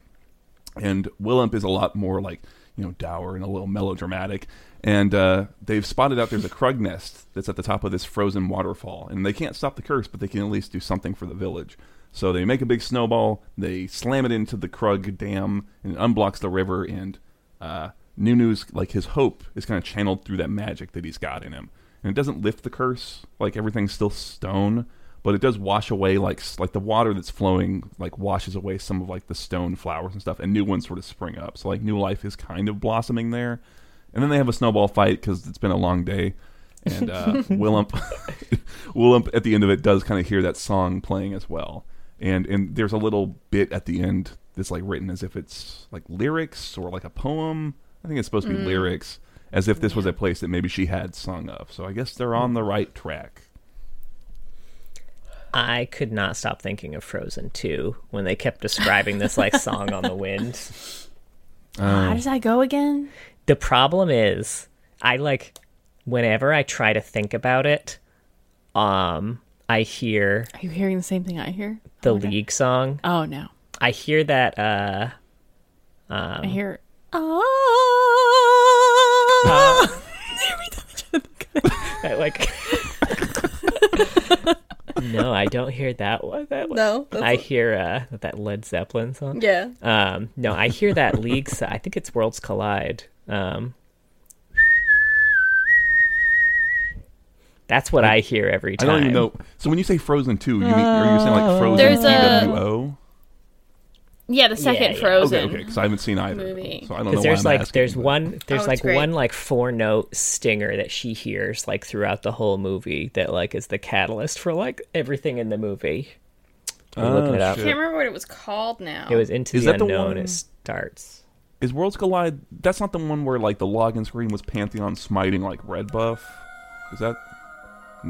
and Willump is a lot more like you know dour and a little melodramatic. And uh, they've spotted out there's a Krug (laughs) nest that's at the top of this frozen waterfall, and they can't stop the curse, but they can at least do something for the village. So they make a big snowball, they slam it into the Krug dam, and it unblocks the river. And uh, Nunu's like his hope is kind of channeled through that magic that he's got in him, and it doesn't lift the curse. Like everything's still stone, but it does wash away like like the water that's flowing like washes away some of like the stone flowers and stuff and new ones sort of spring up. So like new life is kind of blossoming there. And then they have a snowball fight because it's been a long day. And uh, (laughs) Willump (laughs) Willump at the end of it does kind of hear that song playing as well. And and there's a little bit at the end that's like written as if it's like lyrics or like a poem. I think it's supposed to be lyrics as if this was a place that maybe she had sung of. So I guess they're on the right track I could not stop thinking of Frozen 2 when they kept describing this like song on the wind. How does that go again? The problem is, I like whenever I try to think about it, um, I hear Are you hearing the same thing I hear? the Oh. League song. Oh no, I hear that uh I hear. (laughs) (laughs) Oh. that, like (laughs) No, I don't hear that one. That one. No, that's I hear uh that Led Zeppelin song. yeah. Um, no, I hear that League. so- I think it's Worlds Collide. Um, that's what I hear every time. I time. don't even know. So when you say Frozen 2, you mean, are you saying like Frozen There's a- TWO? Yeah, the second Yeah, yeah. Okay, Frozen. okay, because I haven't seen either. movie. So I don't know Because why there's I'm like asking, there's but- one there's Oh, like great. one like four note stinger that she hears like throughout the whole movie that like is the catalyst for like everything in the movie. I'm Oh, looking it up. shit. Can't remember what it was called now. It was into Is the that the unknown. one- It starts. Is Worlds Collide? That's not the one where like the login screen was Pantheon smiting like red buff. Is that?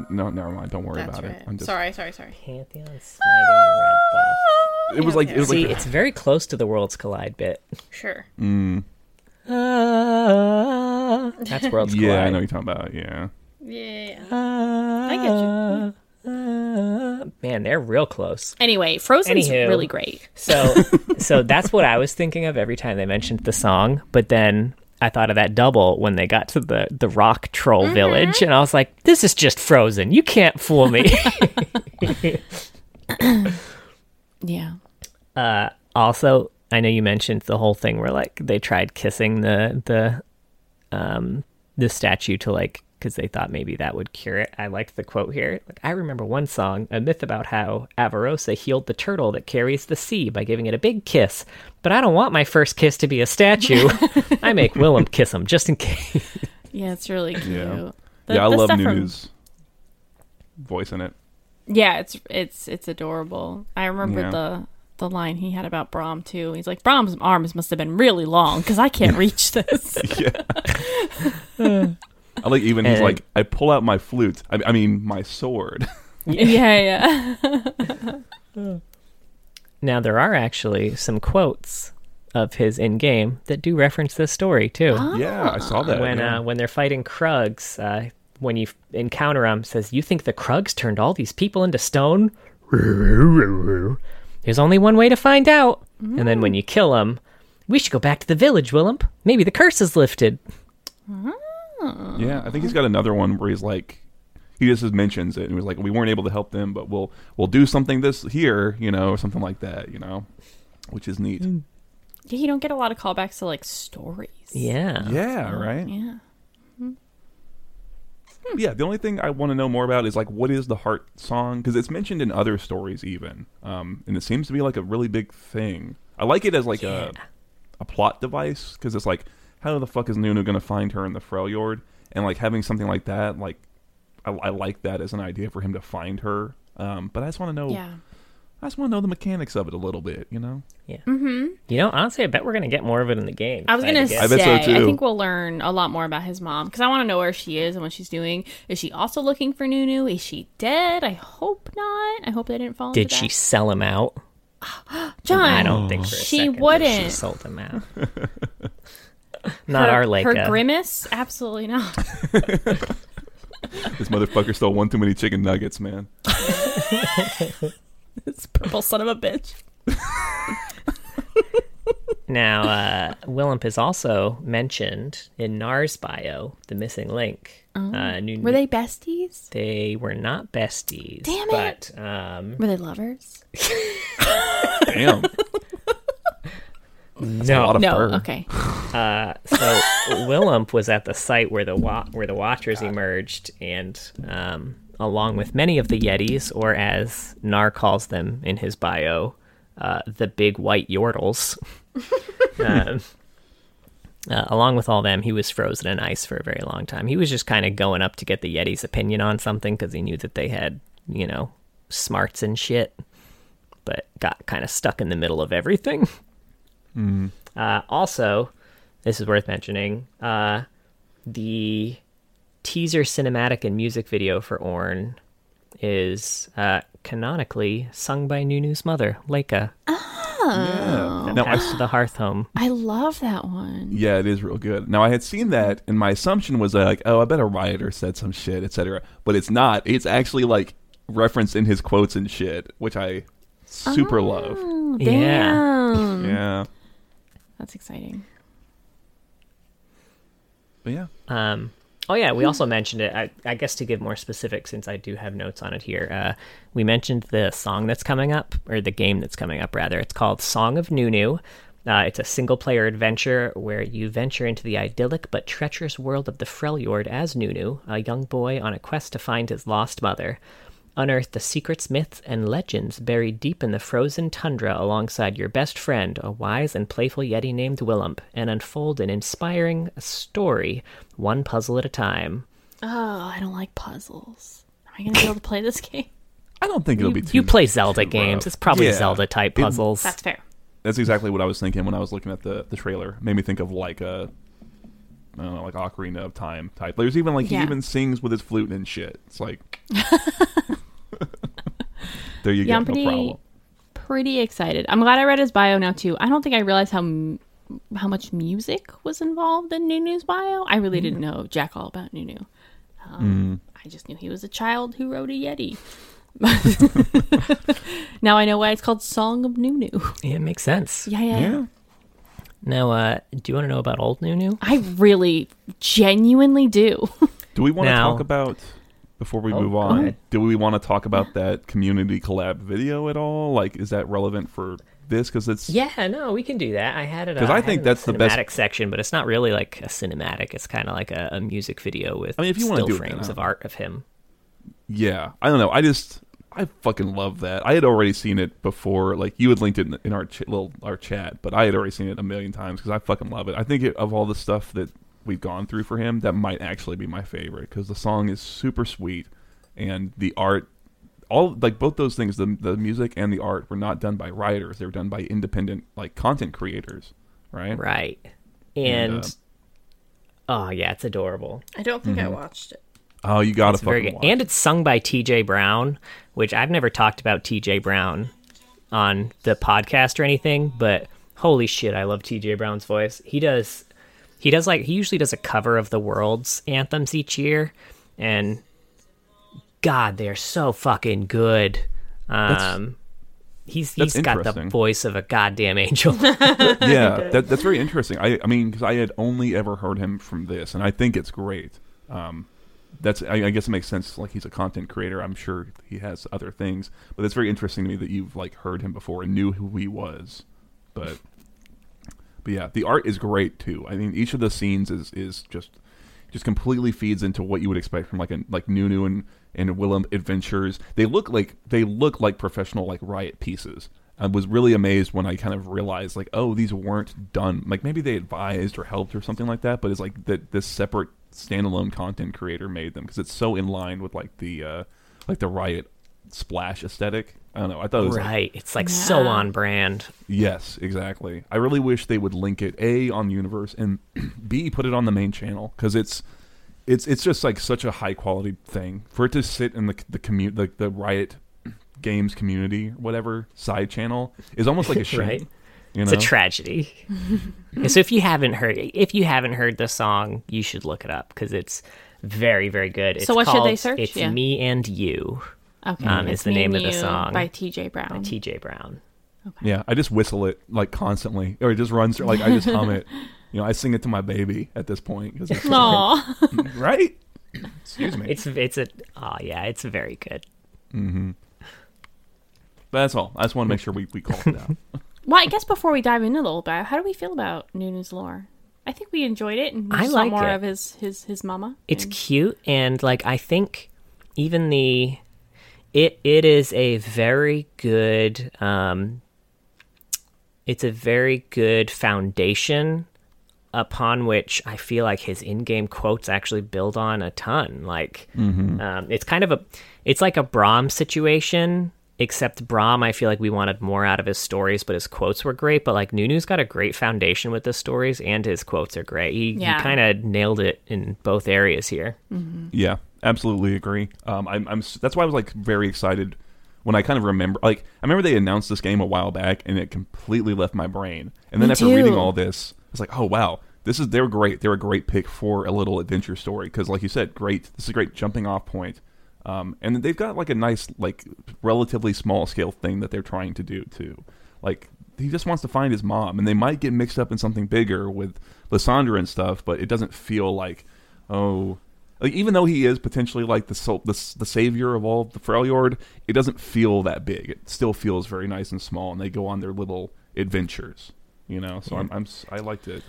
No, never mind. Don't worry That's about right. it. I'm just. Sorry, sorry, sorry. Pantheon smiting red buff. It was like it was See, like. it's very close to the Worlds Collide bit. Sure. Mm, That's Worlds Collide. (laughs) yeah, I know what you're talking about. Yeah. Yeah. I get you. Man, they're real close. Anyway, Frozen's Anywho. really great. So, (laughs) so that's what I was thinking of every time they mentioned the song. But then I thought of that double when they got to the the rock troll Mm-hmm. village, and I was like, "This is just Frozen. You can't fool me." (laughs) Yeah. uh, also, I know you mentioned the whole thing where like they tried kissing the the um the statue to like because they thought maybe that would cure it. I liked the quote here. Like I remember one song, a myth about how Avarosa healed the turtle that carries the sea by giving it a big kiss. But I don't want my first kiss to be a statue. (laughs) I make Willump kiss him just in case. Yeah, it's really cute. Yeah. The- yeah, I love stuff from- Nunu's voice in it. Yeah, it's it's it's adorable. I remember Yeah. the the line he had about Braum too. He's like, Braum's arms must have been really long because I can't (laughs) reach this. (laughs) yeah. I like even he's like, I pull out my flute. I, I mean, my sword. (laughs) yeah, yeah. Now there are actually some quotes of his in game that do reference this story too. yeah, I saw that. when yeah. uh, when they're fighting Krugs, uh, when you encounter him, says, "You think the Krugs turned all these people into stone?" There's only one way to find out. And then when you kill him, we should go back to the village, Willump. Maybe the curse is lifted. Yeah, I think he's got another one where he's like, he just mentions it and he was like, we weren't able to help them, but we'll we'll do something this here, you know, or something like that, you know, which is neat. Yeah, you don't get a lot of callbacks to like stories. Yeah. Yeah, right. Yeah. Yeah, the only thing I want to know more about is like, what is the heart song? Because it's mentioned in other stories, even, um, and it seems to be like a really big thing. I like it as like a a plot device because it's like, how the fuck is Nunu going to find her in the Freljord? and like having something like that, like I, I like that as an idea for him to find her. Um, but I just want to know. Yeah. I just want to know the mechanics of it a little bit. You know. Yeah. Mm-hmm. You know, honestly, I bet we're gonna get more of it in the game. I was gonna say, I bet so, I think we'll learn a lot more about his mom because I want to know where she is and what she's doing. Is she also looking for Nunu? Is she dead? I hope not. I hope they didn't fall. Did into she that. sell him out? (gasps) John, I don't think for a She second that she wouldn't. sold him out. (laughs) Not her, our Layka. Her grimace? Absolutely not. (laughs) (laughs) This motherfucker stole one too many chicken nuggets, man. (laughs) this purple son of a bitch. (laughs) Now, uh, Willump is also mentioned in Gnar's bio, the missing link. Uh, Nunu- Oh. Were they besties? They were not besties. Damn it. But um, Were they lovers? (laughs) Damn. no, lot of No. fur. Okay. Uh, so Willump was at the site where the wa- where the Watchers emerged, and um, along with many of the Yetis, or as Gnar calls them in his bio, uh, the big white Yordles. (laughs) um, uh, along with all them, he was frozen in ice for a very long time. He was just kind of going up to get the Yetis' opinion on something because he knew that they had, you know, smarts and shit, but got kind of stuck in the middle of everything. Uh, also, this is worth mentioning. Uh, the teaser cinematic and music video for Ornn is uh, canonically sung by Nunu's mother, Layka. Yeah. Now I to the Hearth Home. I love that one. Yeah, it is real good. Now I had seen that, and my assumption was uh, like, oh, I bet a rioter said some shit, etc. But it's not. It's actually like referenced in his quotes and shit, which I super love. Oh, Yeah. damn. Yeah, That's exciting. but yeah, Um, oh yeah, we also mentioned it. I, I guess to give more specific, since I do have notes on it here, uh, we mentioned the song that's coming up, or the game that's coming up rather. It's called Song of Nunu. Uh, it's a single-player adventure where you venture into the idyllic but treacherous world of the Freljord as Nunu, a young boy on a quest to find his lost mother. Unearth the secrets, myths, and legends buried deep in the frozen tundra alongside your best friend, a wise and playful Yeti named Willump, and unfold an inspiring story, one puzzle at a time. Oh, I don't like puzzles. Am I going to be able to play this game? I don't think it'll be too. You play Zelda games. rough. It's probably Yeah. Zelda type It- puzzles. That's fair. That's exactly what I was thinking when I was looking at the the trailer. Made me think of like a. I don't know, like Ocarina of Time type. There's even like Yeah. he even sings with his flute and shit. It's like, (laughs) there you Yeah, I'm pretty- no problem. Pretty excited. I'm glad I read his bio now too. I don't think I realized how how much music was involved in Nunu's bio. I really didn't know jack all about Nunu. Um, I just knew he was a child who rode a Yeti. (laughs) now I know why it's called Song of Nunu. yeah, it makes sense. Yeah, yeah. Yeah. Now, uh, do you want to know about old Nunu? I really, genuinely do. Do we want to talk about before we Oh, move on? Do we want to talk about that community collab video at all? Like, is that relevant for this? Because it's Yeah, no, we can do that. I had it 'Cause uh, I think that's the best- cinematic section, but it's not really like a cinematic. It's kind of like a, a music video with I mean, if you wanna do frames of art of him. yeah. I don't know. I just I fucking love that. I had already seen it before. Like you had linked it in, in our ch- little our chat, but I had already seen it a million times because I fucking love it. I think it, of all the stuff that we've gone through for him, that might actually be my favorite because the song is super sweet and the art. All like both those things, the the music and the art were not done by writers; they were done by independent like content creators, right? Right. And, uh, And, oh yeah, it's adorable. I don't think I mm-hmm. watched it. Oh, you gotta It's very fucking good. watch. And it's sung by TJ Brown, which I've never talked about TJ Brown on the podcast or anything, but holy shit, I love TJ Brown's voice. He does he does like he usually does a cover of the world's anthems each year and god, they're so fucking good. Um he's that's he's got the voice of a goddamn angel. (laughs) yeah, that, that's very interesting. I, I mean, because I had only ever heard him from this, and I think it's great. Um, that's I, I guess it makes sense. Like he's a content creator. I'm sure he has other things, but it's very interesting to me that you've like heard him before and knew who he was. But but yeah, the art is great too. I mean, each of the scenes is is just just completely feeds into what you would expect from like a like Nunu and and Willump adventures. They look like they look like professional like riot pieces. I was really amazed when I kind of realized like, oh, these weren't done. Like maybe they advised or helped or something like that, but it's like that this separate standalone content creator made them because it's so in line with like the uh, like the Riot splash aesthetic. I don't know. I thought it was like, Right. It's like so on brand. yes, exactly. I really wish they would link it a on the universe and (clears throat) b put it on the main channel because it's it's it's just like such a high quality thing for it to sit in the the commu- the, the Riot (clears throat) games community whatever side channel is almost like a (laughs) shame. Right. You It's a tragedy. (laughs) so if you haven't heard if you haven't heard the song, you should look it up because it's very very good. It's So what should they called search? It's Yeah. me and you. Okay, Um, is It's the Me name and of the You song. by T.J. Brown. By T.J. Brown. Yeah, I just whistle it like constantly, or it just runs through. Like I just hum it. (laughs) You know, I sing it to my baby at this point because it's Aw. (laughs) right. Excuse me. It's it's a oh yeah, it's very good. But that's all. I just want to make sure we we called it out. (laughs) well, I guess before we dive into the little bit, how do we feel about Nunu's lore? I think we enjoyed it, and we I saw like more it. of his his his mama. It's and- cute and like I think even the it it is a very good um it's a very good foundation upon which I feel like his in-game quotes actually build on a ton. Like, um, it's kind of a, it's like a Braum situation, except Braum, I feel like we wanted more out of his stories, but his quotes were great. But like Nunu's got a great foundation with the stories, and his quotes are great. He, Yeah. he kind of nailed it in both areas here. Yeah, absolutely agree. Um, I'm, I'm that's why I was like very excited when I kind of remember. Like I remember they announced this game a while back, and it completely left my brain. And then Me after too. reading all this, I was like, oh wow, this is they're great. They're a great pick for a little adventure story because, like you said, great. This is a great jumping off point. Um, and they've got like a nice, like relatively small scale thing that they're trying to do too. Like he just wants to find his mom, and they might get mixed up in something bigger with Lissandra and stuff, but it doesn't feel like, oh, like even though he is potentially like the sol- the, the savior of all the Freljord, it doesn't feel that big. It still feels very nice and small, and they go on their little adventures. You know, so I'm, I'm s- I liked it.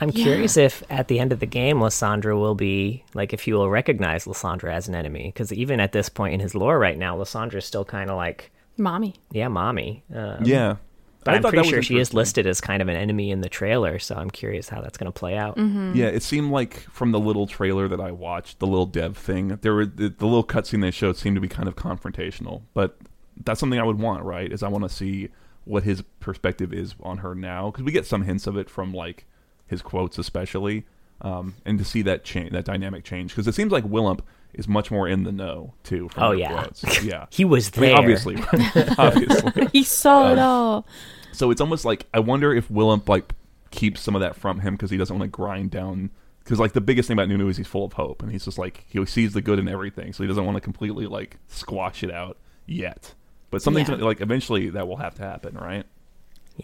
I'm Yeah. curious if at the end of the game, Lissandra will be like if he will recognize Lissandra as an enemy, because even at this point in his lore right now, Lissandra's still kind of like, mommy. yeah, mommy. Um, yeah, But I I'm pretty that sure she is listed as kind of an enemy in the trailer, so I'm curious how that's going to play out. Mm-hmm. Yeah, it seemed like from the little trailer that I watched, the little dev thing, there were the, the little cutscene they showed seemed to be kind of confrontational. But that's something I would want, right? Is I want to see what his perspective is on her now because we get some hints of it from like his quotes, especially, um, and to see that change, that dynamic change, because it seems like Willump is much more in the know too. From Oh, yeah. quotes. (laughs) yeah. He was I mean, there. obviously, (laughs) obviously. (laughs) He saw it um, all. So it's almost like I wonder if Willump like keeps some of that from him because he doesn't want to grind down. Because like the biggest thing about Nunu is he's full of hope, and he's just like he sees the good in everything, so he doesn't want to completely like squash it out yet. But something's Yeah. like eventually that will have to happen, right?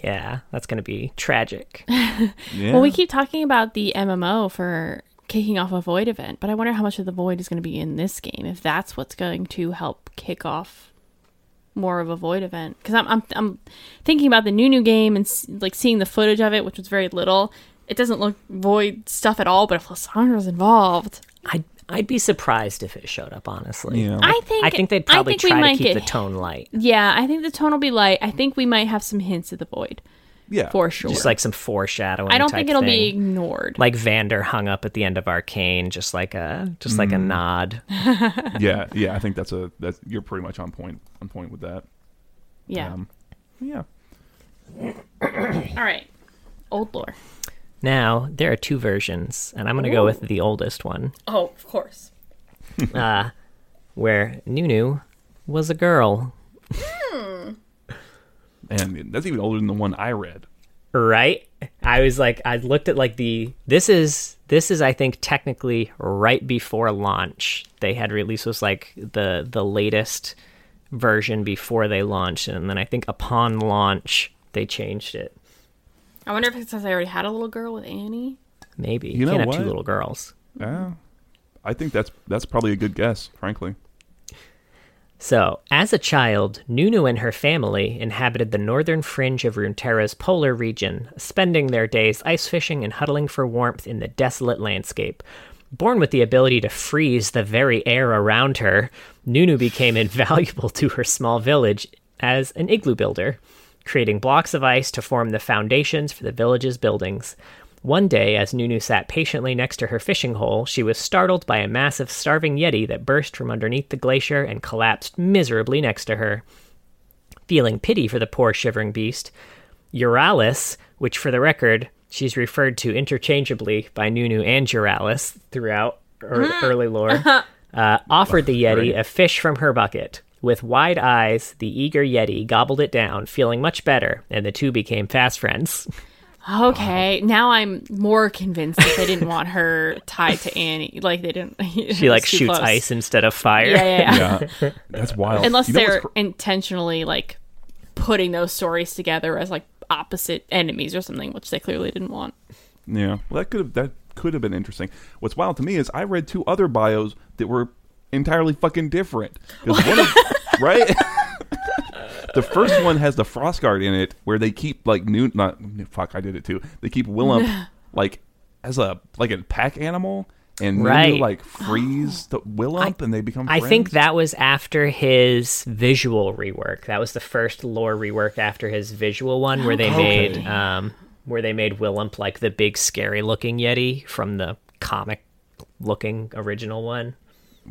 Yeah, that's going to be tragic. Yeah. Well, we keep talking about the MMO for kicking off a void event, but I wonder how much of the void is going to be in this game. If that's what's going to help kick off more of a void event, because I'm, I'm I'm thinking about the new new game and s- like seeing the footage of it, which was very little. It doesn't look void stuff at all, but if Lissandra's involved, I'd I'd be surprised if it showed up. Honestly, Yeah. I think I think they'd probably think we try might to keep get- the tone light, Yeah, I think the tone will be light. I think we might have some hints of the void yeah, for sure. just like some foreshadowing. I don't type think it'll be ignored. like Vander hung up at the end of Arcane, just like a just like a Mm. nod. (laughs) yeah, yeah. I think that's a that's you're pretty much on point on point with that. yeah. Um, yeah. (coughs) All right. Old lore. Now there are two versions, and I'm going to go with the oldest one, Oh, of course. (laughs) uh, where Nunu was a girl, And that's even older than the one I read. right? I was like, I looked at like the this is this is I think technically right before launch they had released was like the the latest version before they launched, and then I think upon launch they changed it. I wonder if it's because I already had a little girl with Annie. Maybe You you, know can't have two little girls. Yeah, I think that's that's probably a good guess, frankly. So, as a child, Nunu and her family inhabited the northern fringe of Runeterra's polar region, spending their days ice fishing and huddling for warmth in the desolate landscape. Born with the ability to freeze the very air around her, Nunu became (laughs) invaluable to her small village as an igloo builder, creating blocks of ice to form the foundations for the village's buildings. One day, as Nunu sat patiently next to her fishing hole, she was startled by a massive starving yeti that burst from underneath the glacier and collapsed miserably next to her. Feeling pity for the poor shivering beast, Euralis, which for the record, she's referred to interchangeably by Nunu and Euralis throughout ear- early lore, (laughs) uh, offered the Yeti a fish from her bucket. With wide eyes, the eager Yeti gobbled it down, feeling much better, and the two became fast friends. (laughs) Okay, now I'm more convinced that they didn't want her tied to Annie. Like they didn't. (laughs) She like shoots ice instead of fire. Yeah, yeah, yeah. Yeah, that's wild. Unless You know they're cr- intentionally like putting those stories together as like opposite enemies or something, which they clearly didn't want. Yeah, well, that could have that could have been interesting. What's wild to me is I read two other bios that were entirely fucking different. 'Cause one of- (laughs) right? The first one has the frost guard in it, where they keep like new not fuck. I did it too. They keep Willump (laughs) like as a like a pack animal, and Right. like freeze (gasps) the Willump, and they become. I think that was after his visual rework. That was the first lore rework after his visual one, where they Okay. made um, where they made Willump like the big scary looking Yeti from the comic looking original one.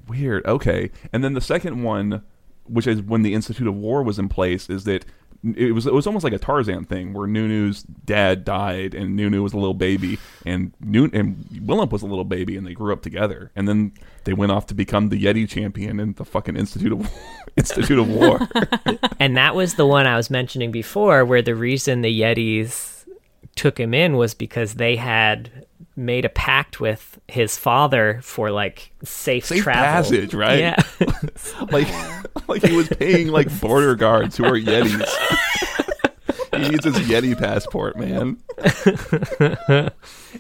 Weird. Okay. And then the second one, which is when the Institute of War was in place, is that it was it was almost like a Tarzan thing where Nunu's dad died and Nunu was a little baby and Nun and Willump was a little baby and they grew up together and then they went off to become the Yeti champion in the fucking Institute of (laughs) Institute of War. (laughs) And that was the one I was mentioning before, where the reason the Yetis took him in was because they had made a pact with his father for like safe, Safe travel. passage, right? Yeah. (laughs) like (laughs) like he was paying like border guards who are Yetis. (laughs) he needs his Yeti passport, man.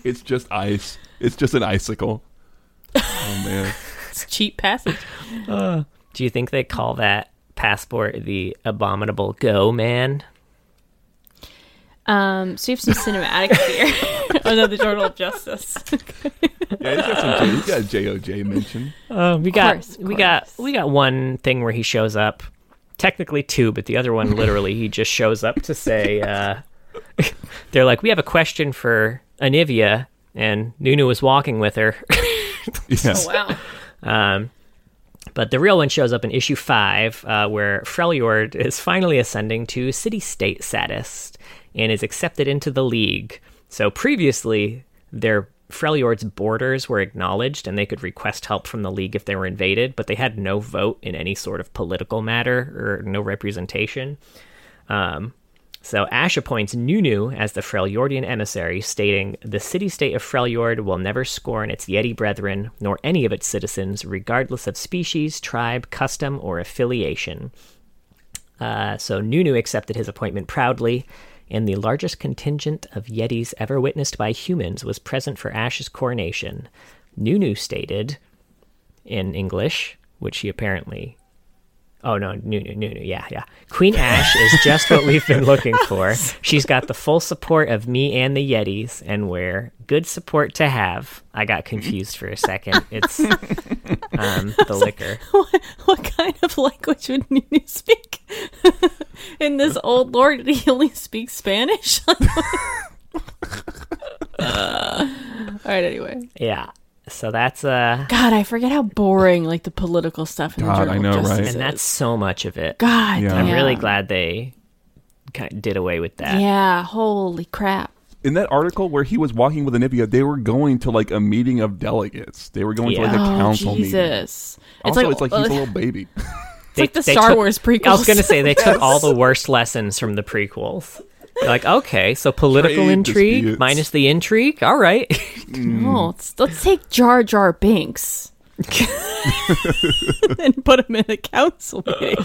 it's just ice. It's just an icicle. Oh man. It's cheap passage. (sighs) Do you think they call that passport the abominable go man? Um, so you have some cinematics (laughs) here. (laughs) oh no, the Journal of Justice. Yeah, he's got some J- he's got a JOJ mention. Uh, we got course, of we got we got one thing where he shows up. Technically two, but the other one (laughs) literally he just shows up to say uh, they're like, We have a question for Anivia and Nunu was walking with her. Yeah. oh wow. Um, but the real one shows up in issue five, uh, where Freljord is finally ascending to city state status and is accepted into the League. So previously, their Freljord's borders were acknowledged and they could request help from the League if they were invaded, but they had no vote in any sort of political matter or no representation. Um, so Ashe appoints Nunu as the Freljordian emissary, stating, The city-state of Freljord will never scorn its Yeti brethren, nor any of its citizens, regardless of species, tribe, custom, or affiliation. Uh, so Nunu accepted his appointment proudly, and the largest contingent of Yetis ever witnessed by humans was present for Ashe's coronation. Nunu stated, in English, which he apparently Oh no, Nunu, Nunu, yeah, yeah. Queen Ashe is just what we've been looking (laughs) for. She's got the full support of me and the Yetis, and we're good support to have. I got confused for a second. It's um, the (laughs) liquor. (laughs) what, what kind of language would Nunu speak? In this old lord, did he (laughs) only speaks Spanish? (laughs) Uh, all right. Anyway, Yeah. So that's uh, God, I forget how boring like the political stuff in the God, Journal I know, of Justice right? is. and that's so much of it. God. Yeah. I'm really glad they kind of did away with that. Yeah. Holy crap. In that article where he was walking with Anivia, they were going to like a meeting of delegates. They were going to like a Yeah. Oh council meeting. Jesus! Also, it's like, he's a (laughs) little baby. It's like the they Star took- Wars prequels. I was going to say they took (laughs) all the worst lessons from the prequels. They're like, okay, so political Trade intrigue disputes. minus the intrigue. All right. (laughs) Oh, let's, let's take Jar Jar Binks (laughs) and put him in a council meeting.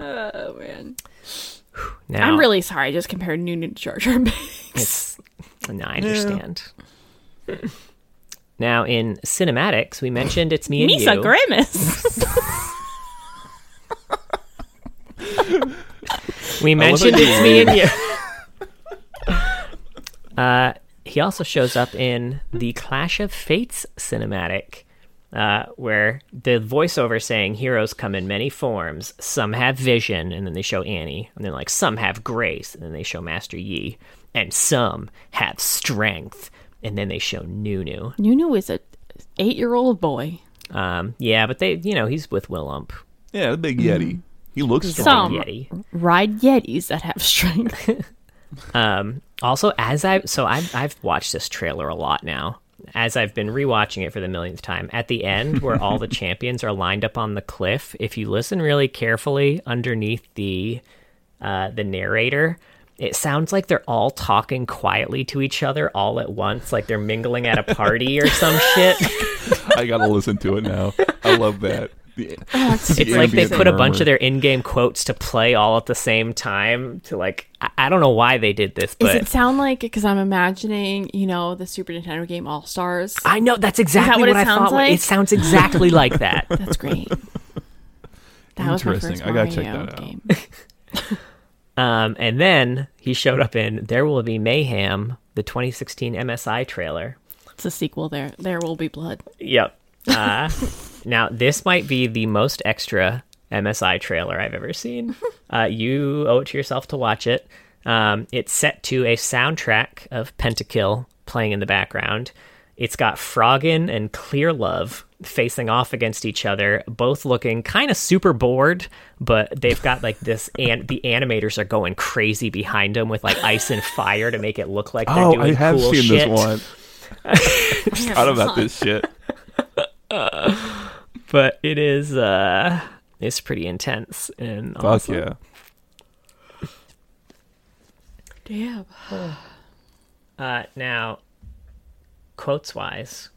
oh man, Now, I'm really sorry. I just compared Noonan to Jar Jar Binks. It's, no, I understand. Now, in cinematics, we mentioned it's me and Misa you. Grimace. (laughs) we mentioned it's me and you. (laughs) uh, he also shows up in the Clash of Fates cinematic, uh, where the voiceover saying heroes come in many forms. Some have vision, and then they show Annie, and then like some have grace, and then they show Master Yi, and some have strength, and then they show Nunu. Nunu is a eight-year-old boy. Um, yeah, but they, you know, he's with Willump. Yeah, the big Yeti. He looks Some strong. Yeti. ride Yetis that have strength. (laughs) Um, also, as I so I've I've watched this trailer a lot now. As I've been rewatching it for the millionth time, at the end where all the (laughs) champions are lined up on the cliff, if you listen really carefully underneath the uh, the narrator, it sounds like they're all talking quietly to each other all at once, like they're mingling at a party or some (laughs) shit. I gotta listen to it now. I love that. The- It's the like they ambient put a bunch murmur. of their in-game quotes to play all at the same time to like I, I don't know why they did this, Does it sound like because I'm imagining, you know, the Super Nintendo game All Stars? I know that's exactly what what, I thought. like? It sounds exactly like that. (laughs) That's great. That was my Interesting. first I gotta check Mario that out. game. (laughs) Um, and then he showed up in There Will Be Mayhem, the 2016 MSI trailer. It's a sequel. There, there will be blood. Yep. Uh, (laughs) now this might be the most extra MSI trailer I've ever seen. (laughs) Uh, you owe it to yourself to watch it. Um, it's set to a soundtrack of Pentakill playing in the background. It's got Froggen and Clearlove facing off against each other, both looking kind of super bored, but they've got like this, (laughs) and the animators are going crazy behind them with like ice and fire to make it look like they're Oh, doing I have cool seen shit. this one. Forgot about this shit. (laughs) but it is uh it's pretty intense and Fuck awesome. yeah. Damn. (sighs) Uh, now, quotes wise,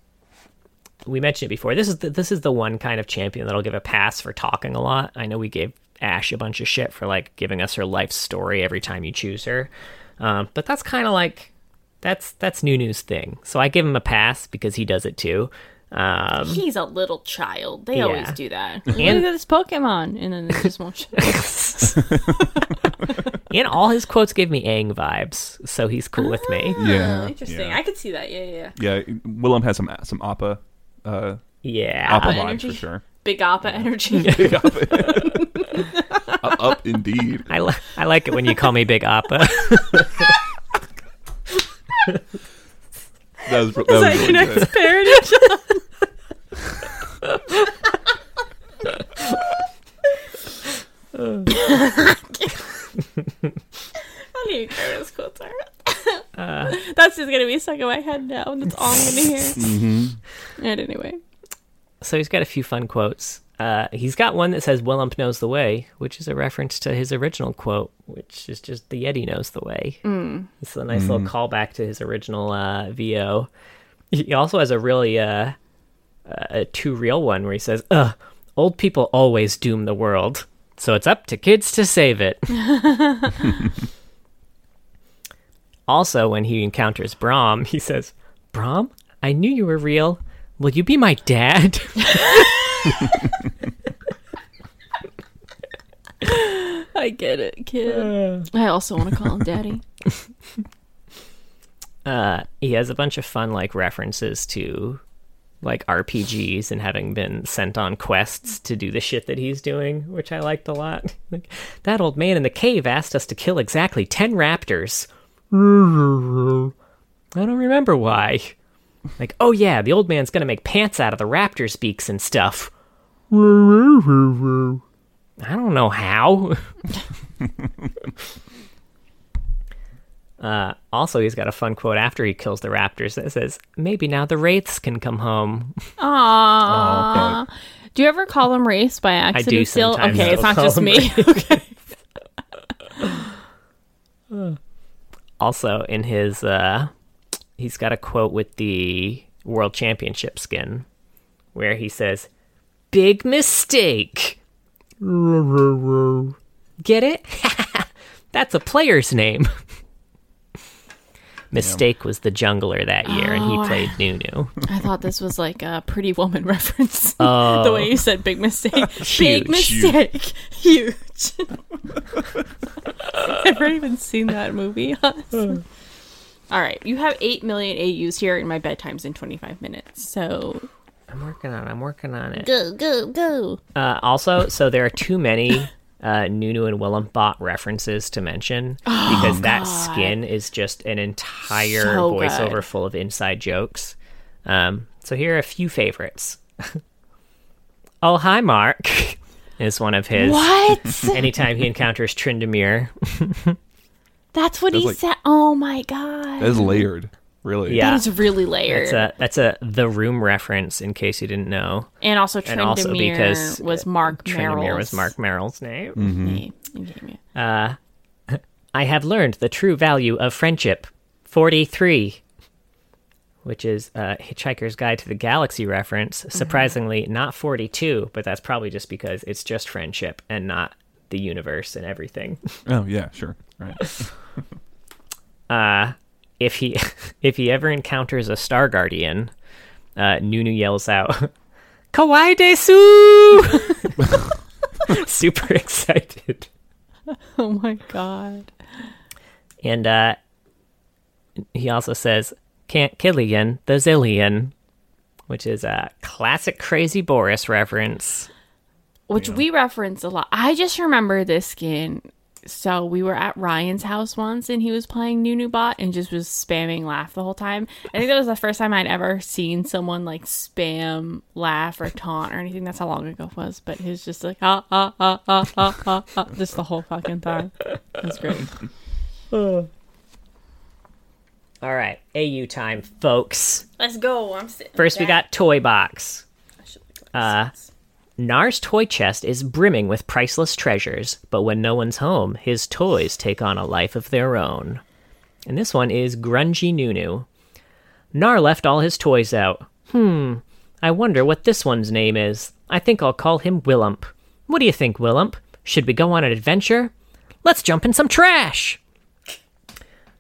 we mentioned it before. This is the, this is the one kind of champion that'll give a pass for talking a lot. I know we gave Ashe a bunch of shit for like giving us her life story every time you choose her, um, but that's kind of like that's that's Nunu's thing. So I give him a pass because he does it too. Um, He's a little child. They Yeah. always do that. (laughs) And- Look at this Pokemon, and then they just won't. shut up. (laughs) and all his quotes give me Aang vibes, so he's cool with me. Yeah. Oh, interesting. yeah. I could see that. Yeah, yeah. yeah. Yeah, Willump has some some Appa, uh, Yeah, Appa Appa vibes energy. for sure. Big Appa energy. (laughs) Big Appa. up, up, indeed. I, li- I like it when you call me Big Appa. That was, (laughs) that Is was that your really next good. parody, John? (laughs) I don't even care what quotes are. That's just gonna be stuck in my head now, and that's all I'm gonna hear. Mm-hmm. And anyway, so he's got a few fun quotes. Uh, he's got one that says "Willump knows the way," which is a reference to his original quote, which is just "The Yeti knows the way." Mm. It's a nice little callback to his original uh, VO. He also has a really uh, a too real one where he says, "Ugh, old people always doom the world, so it's up to kids to save it." (laughs) also, when he encounters Braum, he says, "Braum, I knew you were real. Will you be my dad?" (laughs) (laughs) I get it, kid. I also want to call him daddy. (laughs) uh, he has a bunch of fun like references to like RPGs and having been sent on quests to do the shit that he's doing, which I liked a lot. Like that old man in the cave asked us to kill exactly ten raptors. I don't remember why. Like, oh yeah, the old man's gonna make pants out of the raptors' beaks and stuff. I don't know how. (laughs) Uh, also, he's got a fun quote after he kills the raptors that says, "Maybe now the wraiths can come home." Aww. Do you ever call them race by accident? I do still? sometimes Okay, it's not just me. (laughs) okay. (laughs) Also, in his, uh, he's got a quote with the World Championship skin, where he says, "Big mistake." Get it? (laughs) That's a player's name. (laughs) Mistake was the jungler that year, and he Oh, played Nunu. I thought this was like a Pretty Woman (laughs) reference. Oh. the way you said big mistake. Big mistake. Huge. Never even seen that movie. All right, you have 8 million AUs here, and my bedtime's in 25 minutes. So I'm working on. it. I'm working on it. Go, go, go. Uh, also, so there are too many (laughs) uh, Nunu and Willump bot references to mention because that skin is just an entire So voiceover good. full of inside jokes. Um, so here are a few favorites. (laughs) oh, hi, Mark (laughs) is one of his. What? Anytime he encounters Tryndamere. That's what That's he like- said. Oh my god. That is layered, really. Yeah. That is really layered. That's a that's a the room reference in case you didn't know. and also And also because was Mark Tryndamere Merrill's was Mark Merrill's name. name. Okay, yeah. I have learned the true value of friendship. 43. Which is uh, Hitchhiker's Guide to the Galaxy reference. Surprisingly, not 42, but that's probably just because it's just friendship and not the universe and everything. Oh yeah, sure. Right. (laughs) Uh, if he (laughs) if he ever encounters a Star Guardian, uh, Nunu yells out, (laughs) "Kawaii desu!" (laughs) Super excited. Oh my god. And uh, he also says, Can't Killian, the Zillion, which is a classic Crazy Boris reference. Which we reference a lot. I just remember this skin. So we were at Ryan's house once and he was playing Nunu Bot and just was spamming laugh the whole time. I think that was the first time I'd ever seen someone like spam laugh or taunt or anything. That's how long ago it was. But he was just like ah ah ah ah ah ah, ah just the whole fucking time. It was great. (sighs) All right, AU time, folks. Let's go. I'm sitting. First, we got Toy Box. Uh, Gnar's toy chest is brimming with priceless treasures, but when no one's home, his toys take on a life of their own. And this one is Grungy Nunu. Gnar left all his toys out. Hmm, I wonder what this one's name is. I think I'll call him Willump. What do you think, Willump? Should we go on an adventure? Let's jump in some trash!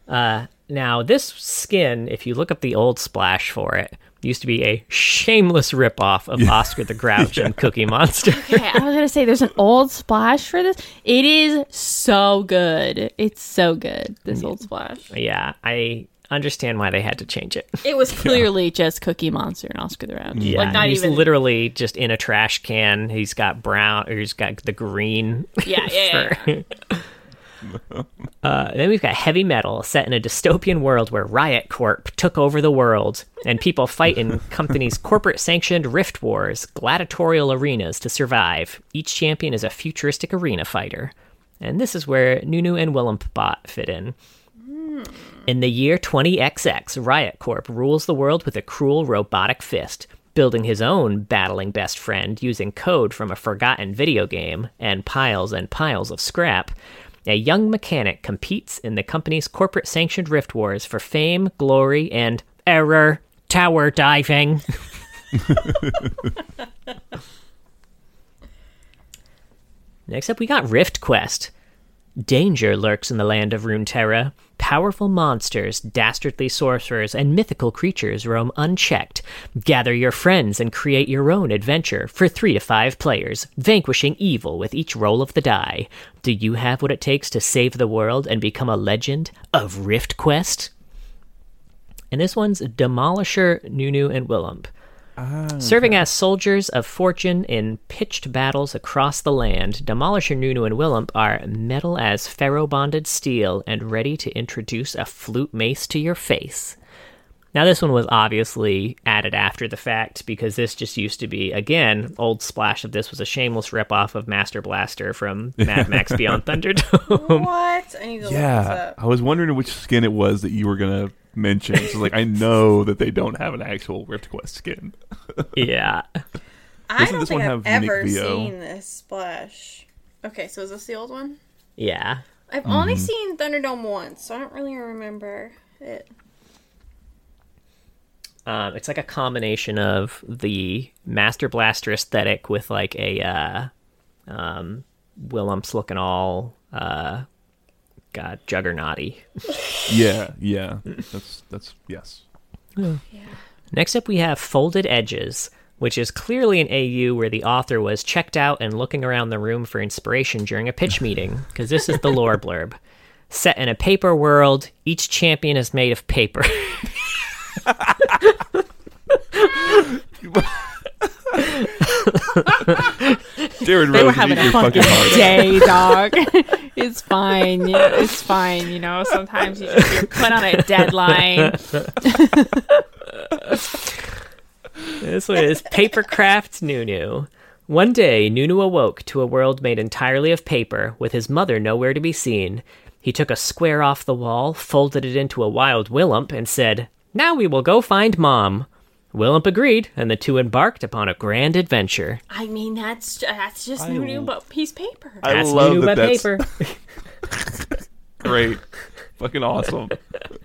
Uh, now, this skin, if you look up the old splash for it, used to be a shameless ripoff of Oscar the Grouch and (laughs) Cookie Monster. Okay, I was gonna say there's an old splash for this. It is so good. It's so good. This old splash. yeah, I understand why they had to change it. It was (laughs) clearly just Cookie Monster and Oscar the Grouch. Yeah, like not he's even. literally just in a trash can. He's got brown, or he's got the green. yeah, yeah, (laughs) yeah. (laughs) Uh, then we've got heavy metal set in a dystopian world where Riot Corp took over the world, and people fight in (laughs) companies' corporate sanctioned rift wars, gladiatorial arenas to survive. Each champion is a futuristic arena fighter. And this is where Nunu and Willump Bot fit in. In the year 20XX, Riot Corp rules the world with a cruel robotic fist, building his own battling best friend using code from a forgotten video game and piles and piles of scrap. A young mechanic competes in the company's corporate sanctioned rift wars for fame, glory, and error tower diving. (laughs) Next up, we got Rift Quest. Danger lurks in the land of Runeterra. Powerful monsters, dastardly sorcerers, and mythical creatures roam unchecked. Gather your friends and create your own adventure for three to five players, vanquishing evil with each roll of the die. Do you have what it takes to save the world and become a legend of Rift Quest? And this one's Demolisher, Nunu, and Willump. Ah, Serving as soldiers of fortune in pitched battles across the land, Demolisher, Nunu, and Willump are metal as ferro bonded steel and ready to introduce a flute mace to your face. Now, this one was obviously added after the fact because this just used to be, again, old splash of this was a shameless ripoff of Master Blaster from Mad Max (laughs) Beyond Thunderdome. What? I need to Yeah, I was wondering which skin it was that you were gonna mention. So like, I know that they don't have an actual Rift Quest skin. yeah. I Doesn't don't this think one I've have ever seen this splash. Okay, so is this the old one? Yeah. I've Mm-hmm. only seen Thunderdome once, so I don't really remember it. Um, it's like a combination of the Master Blaster aesthetic with like a uh, um, Willump's looking all uh, God juggernauty. Yeah, yeah. That's that's yes. Next up, we have Folded Edges, which is clearly an AU where the author was checked out and looking around the room for inspiration during a pitch (laughs) meeting, because this is the lore blurb. Set in a paper world, each champion is made of paper. (laughs) (laughs) Jared They were Rose, having a your fucking heart. day, (laughs) dog. (laughs) it's fine. It's fine. You know, sometimes you just, you're put on a deadline. (laughs) This one is Papercraft Nunu. One day, Nunu awoke to a world made entirely of paper, with his mother nowhere to be seen. He took a square off the wall, folded it into a wild willump, and said, Now we will go find Mom. Willump agreed, and the two embarked upon a grand adventure. I mean, that's that's just new, new, but piece paper. I That's love Nunu that by that's paper. (laughs) (laughs) great. Fucking awesome.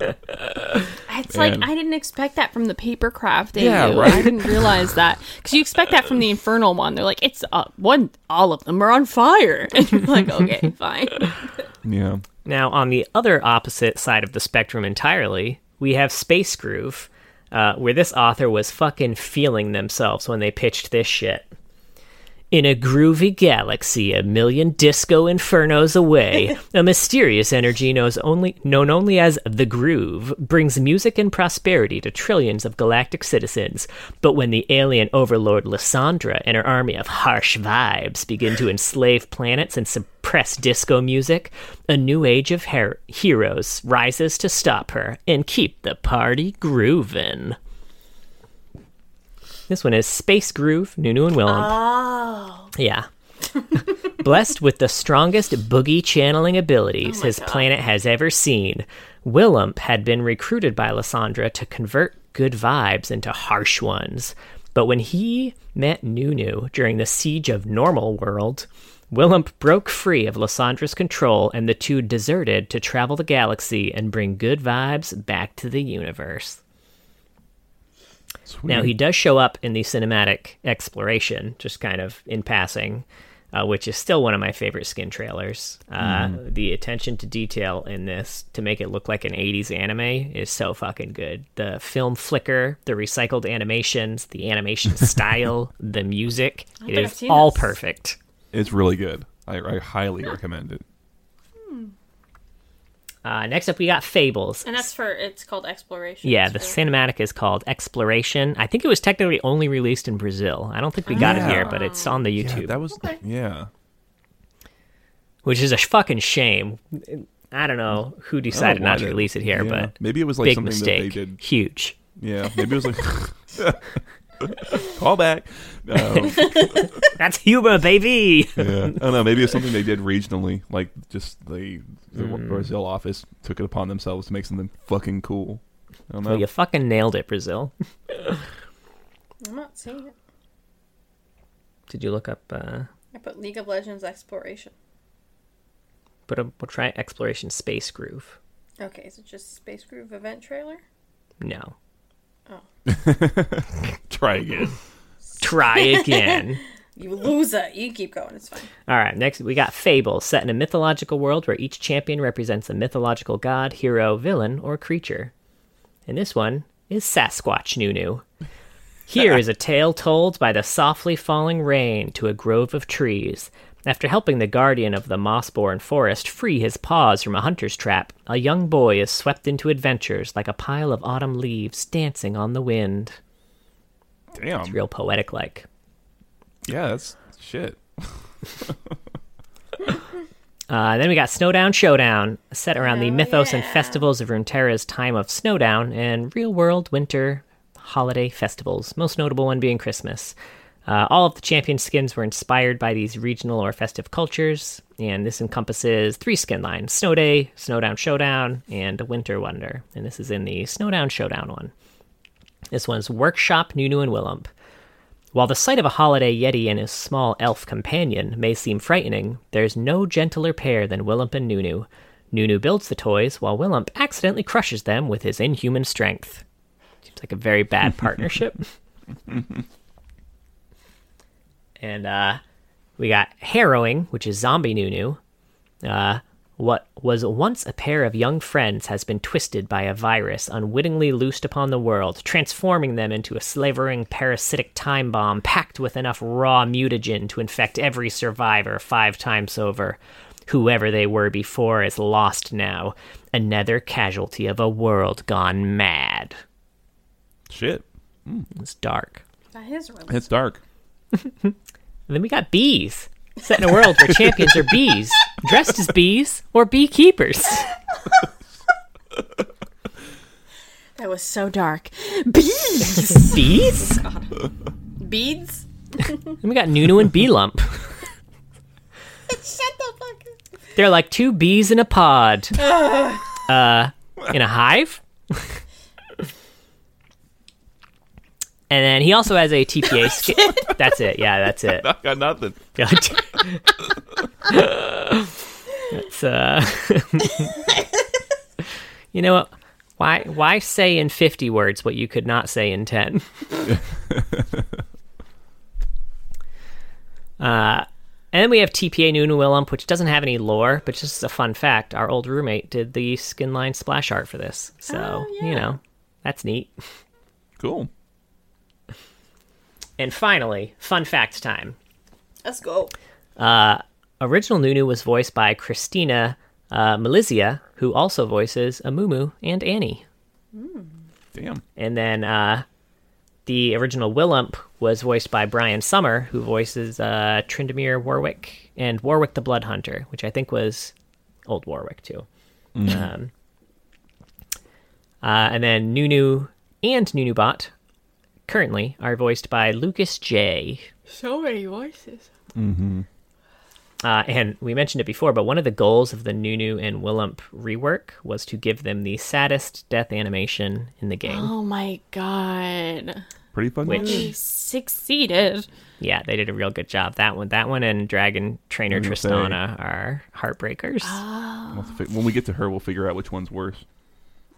It's like I didn't expect that from the paper craft. Yeah, AU. right? I didn't (laughs) realize that because you expect that from the infernal one. They're like, it's uh, one. All of them are on fire, and you're like, okay, fine. Yeah. Now, on the other opposite side of the spectrum entirely, we have Space Groove, uh, where this author was fucking feeling themselves when they pitched this shit. In a groovy galaxy a million disco infernos away, a mysterious energy only, known only as the groove brings music and prosperity to trillions of galactic citizens. But when the alien overlord Lissandra and her army of harsh vibes begin to enslave planets and suppress disco music, a new age of her- heroes rises to stop her and keep the party groovin'. This one is Space Groove, Nunu and Willump. Oh, Yeah. (laughs) Blessed with the strongest boogie channeling abilities oh his planet has ever seen, Willump had been recruited by Lissandra to convert good vibes into harsh ones. But when he met Nunu during the siege of Normal World, Willump broke free of Lissandra's control and the two deserted to travel the galaxy and bring good vibes back to the universe. Sweet. Now he does show up in the cinematic exploration, just kind of in passing, uh, which is still one of my favorite skin trailers. Uh, The attention to detail in this to make it look like an '80s anime is so fucking good. The film flicker, the recycled animations, the animation (laughs) style, the music, it think I've is seen all this. perfect. It's really good. I, I highly recommend it. Uh, next up, we got Fables. and that's for it's called exploration. Yeah, the for- cinematic is called Exploration. I think it was technically only released in Brazil. I don't think we got it here, but it's on the YouTube. Yeah, that was Okay. yeah. which is a fucking shame. I don't know who decided not to they- release it here, yeah. but maybe it was like big something mistake. that they did. Huge. Yeah, maybe it was like (laughs) (laughs) call back. Um, (laughs) That's humor, baby. yeah, I don't know. Maybe it's something they did regionally, like just the, the Mm. Brazil office took it upon themselves to make something fucking cool. I don't know. Well, you fucking nailed it, Brazil. I'm not seeing it. Did you look up? Uh, I put League of Legends exploration. put a we'll try exploration space groove. Okay, is it just Space Groove event trailer? No, Oh. (laughs) Try again. try again. (laughs) You loser. You keep going. It's fine. All right, next we got Fable, set in a mythological world where each champion represents a mythological god, hero, villain, or creature. And this one is Sasquatch Nunu. Here is a tale told by the softly falling rain to a grove of trees. After helping the guardian of the moss-born forest free his paws from a hunter's trap, a young boy is swept into adventures like a pile of autumn leaves dancing on the wind. Damn. Real poetic-like. Yeah, that's shit. (laughs) Uh, then we got Snowdown Showdown, set around the Hell mythos and festivals of Runeterra's time of Snowdown and real world winter holiday festivals, most notable one being Christmas. Uh, all of the champion skins were inspired by these regional or festive cultures, and this encompasses three skin lines Snow Day, Snowdown Showdown, and Winter Wonder. And this is in the Snowdown Showdown one. This one's Workshop Nunu and Willump. While the sight of a holiday Yeti and his small elf companion may seem frightening, there's no gentler pair than Willump and Nunu. Nunu builds the toys, while Willump accidentally crushes them with his inhuman strength. Seems like a very bad (laughs) partnership. (laughs) and uh, we got Harrowing, which is Zombie Nunu. Uh, what was once a pair of young friends has been twisted by a virus unwittingly loosed upon the world, transforming them into a slavering parasitic time bomb packed with enough raw mutagen to infect every survivor five times over. Whoever they were before is lost now, another casualty of a world gone mad. Shit. It's dark. That is really. It's dark. (laughs) (laughs) And then we got bees. Set in a world where champions are bees, dressed as bees or beekeepers. That was so dark. Bees. Bees? Beads. And we got Nunu and Beelump. Shut the fuck up. They're like two bees in a pod. uh, in a hive. And then he also has a (laughs) TPA skin. (laughs) That's it. Yeah, that's it. I got nothing. (laughs) it's uh You know what? Why why say in 50 words what you could not say in 10? uh and then we have TPA Nunu Willump, which doesn't have any lore, but just a fun fact. Our old roommate did the skin line splash art for this. So, you know, that's neat. Cool. And finally, fun fact time. Let's go. Uh, original Nunu was voiced by Cristina uh, Milizia, who also voices Amumu and Annie. Damn. And then uh, the original Willump was voiced by Brian Sommer, who voices uh, Tryndamere Warwick and Warwick the Blood Hunter, which I think was old Warwick too. Um, uh, and then Nunu and Nunubot currently are voiced by Lucas J. So many voices. Uh, and we mentioned it before, but one of the goals of the Nunu and Willump rework was to give them the saddest death animation in the game. Oh my god. Pretty fun. Which- He succeeded. Yeah, they did a real good job. That one, that one, and Dragon Trainer I say. Tristana are heartbreakers. We'll have to fi- when we get to her, we'll figure out which one's worse.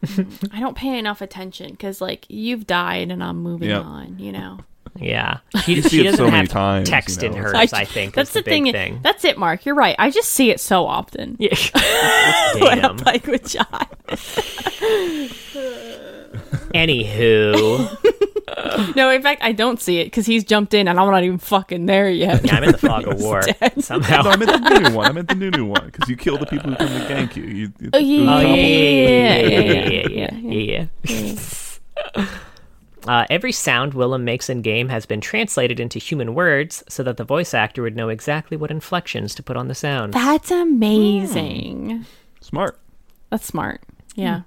Mm. I don't pay enough attention because, like, you've died and I'm moving Yeah. on, you know? yeah, (laughs) she, You see she it doesn't so many have times, you text in hers. I- I, think That's is the, the, big thing. thing. That's it, Mark. You're right. I just see it so often. Yeah. (laughs) (laughs) When Damn. I'm playing with John. Anywho, No, in fact, I don't see it because he's jumped in and I'm not even fucking there yet. yeah, I'm in the fog of (laughs) war dead. somehow. No, I meant the Nunu one. I meant the Nunu one because you kill the people who come to gank you. you it- Oh, it yeah. Oh yeah, yeah, yeah, yeah, yeah, yeah. (laughs) (laughs) Uh, every sound Willump makes in game has been translated into human words so that the voice actor would know exactly what inflections to put on the sound. That's amazing. Smart. That's smart. Yeah.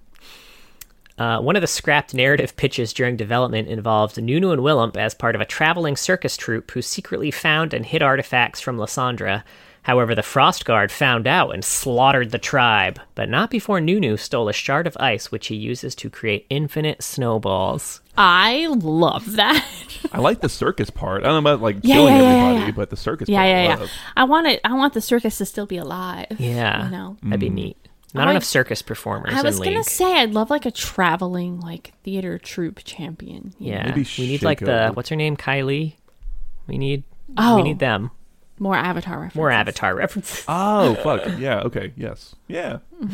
Uh, one of the scrapped narrative pitches during development involved Nunu and Willump as part of a traveling circus troupe who secretly found and hid artifacts from Lissandra. However, the Frost Guard found out and slaughtered the tribe, but not before Nunu stole a shard of ice which he uses to create infinite snowballs. I love that. I like the circus part. I don't know about like Yeah, killing yeah, yeah, everybody, yeah. but the circus yeah, part. I yeah, yeah. I want it. I want the circus to still be alive. Yeah, You know. that'd be neat. Not I- enough circus performers I was in gonna League. say I'd love like a traveling like theater troupe champion. yeah. Maybe we need like the Shaco. what's her name, Kylie. We need Oh. we need them more Avatar references. more Avatar references. (laughs) Oh fuck yeah. Okay. Yes. Yeah. (laughs)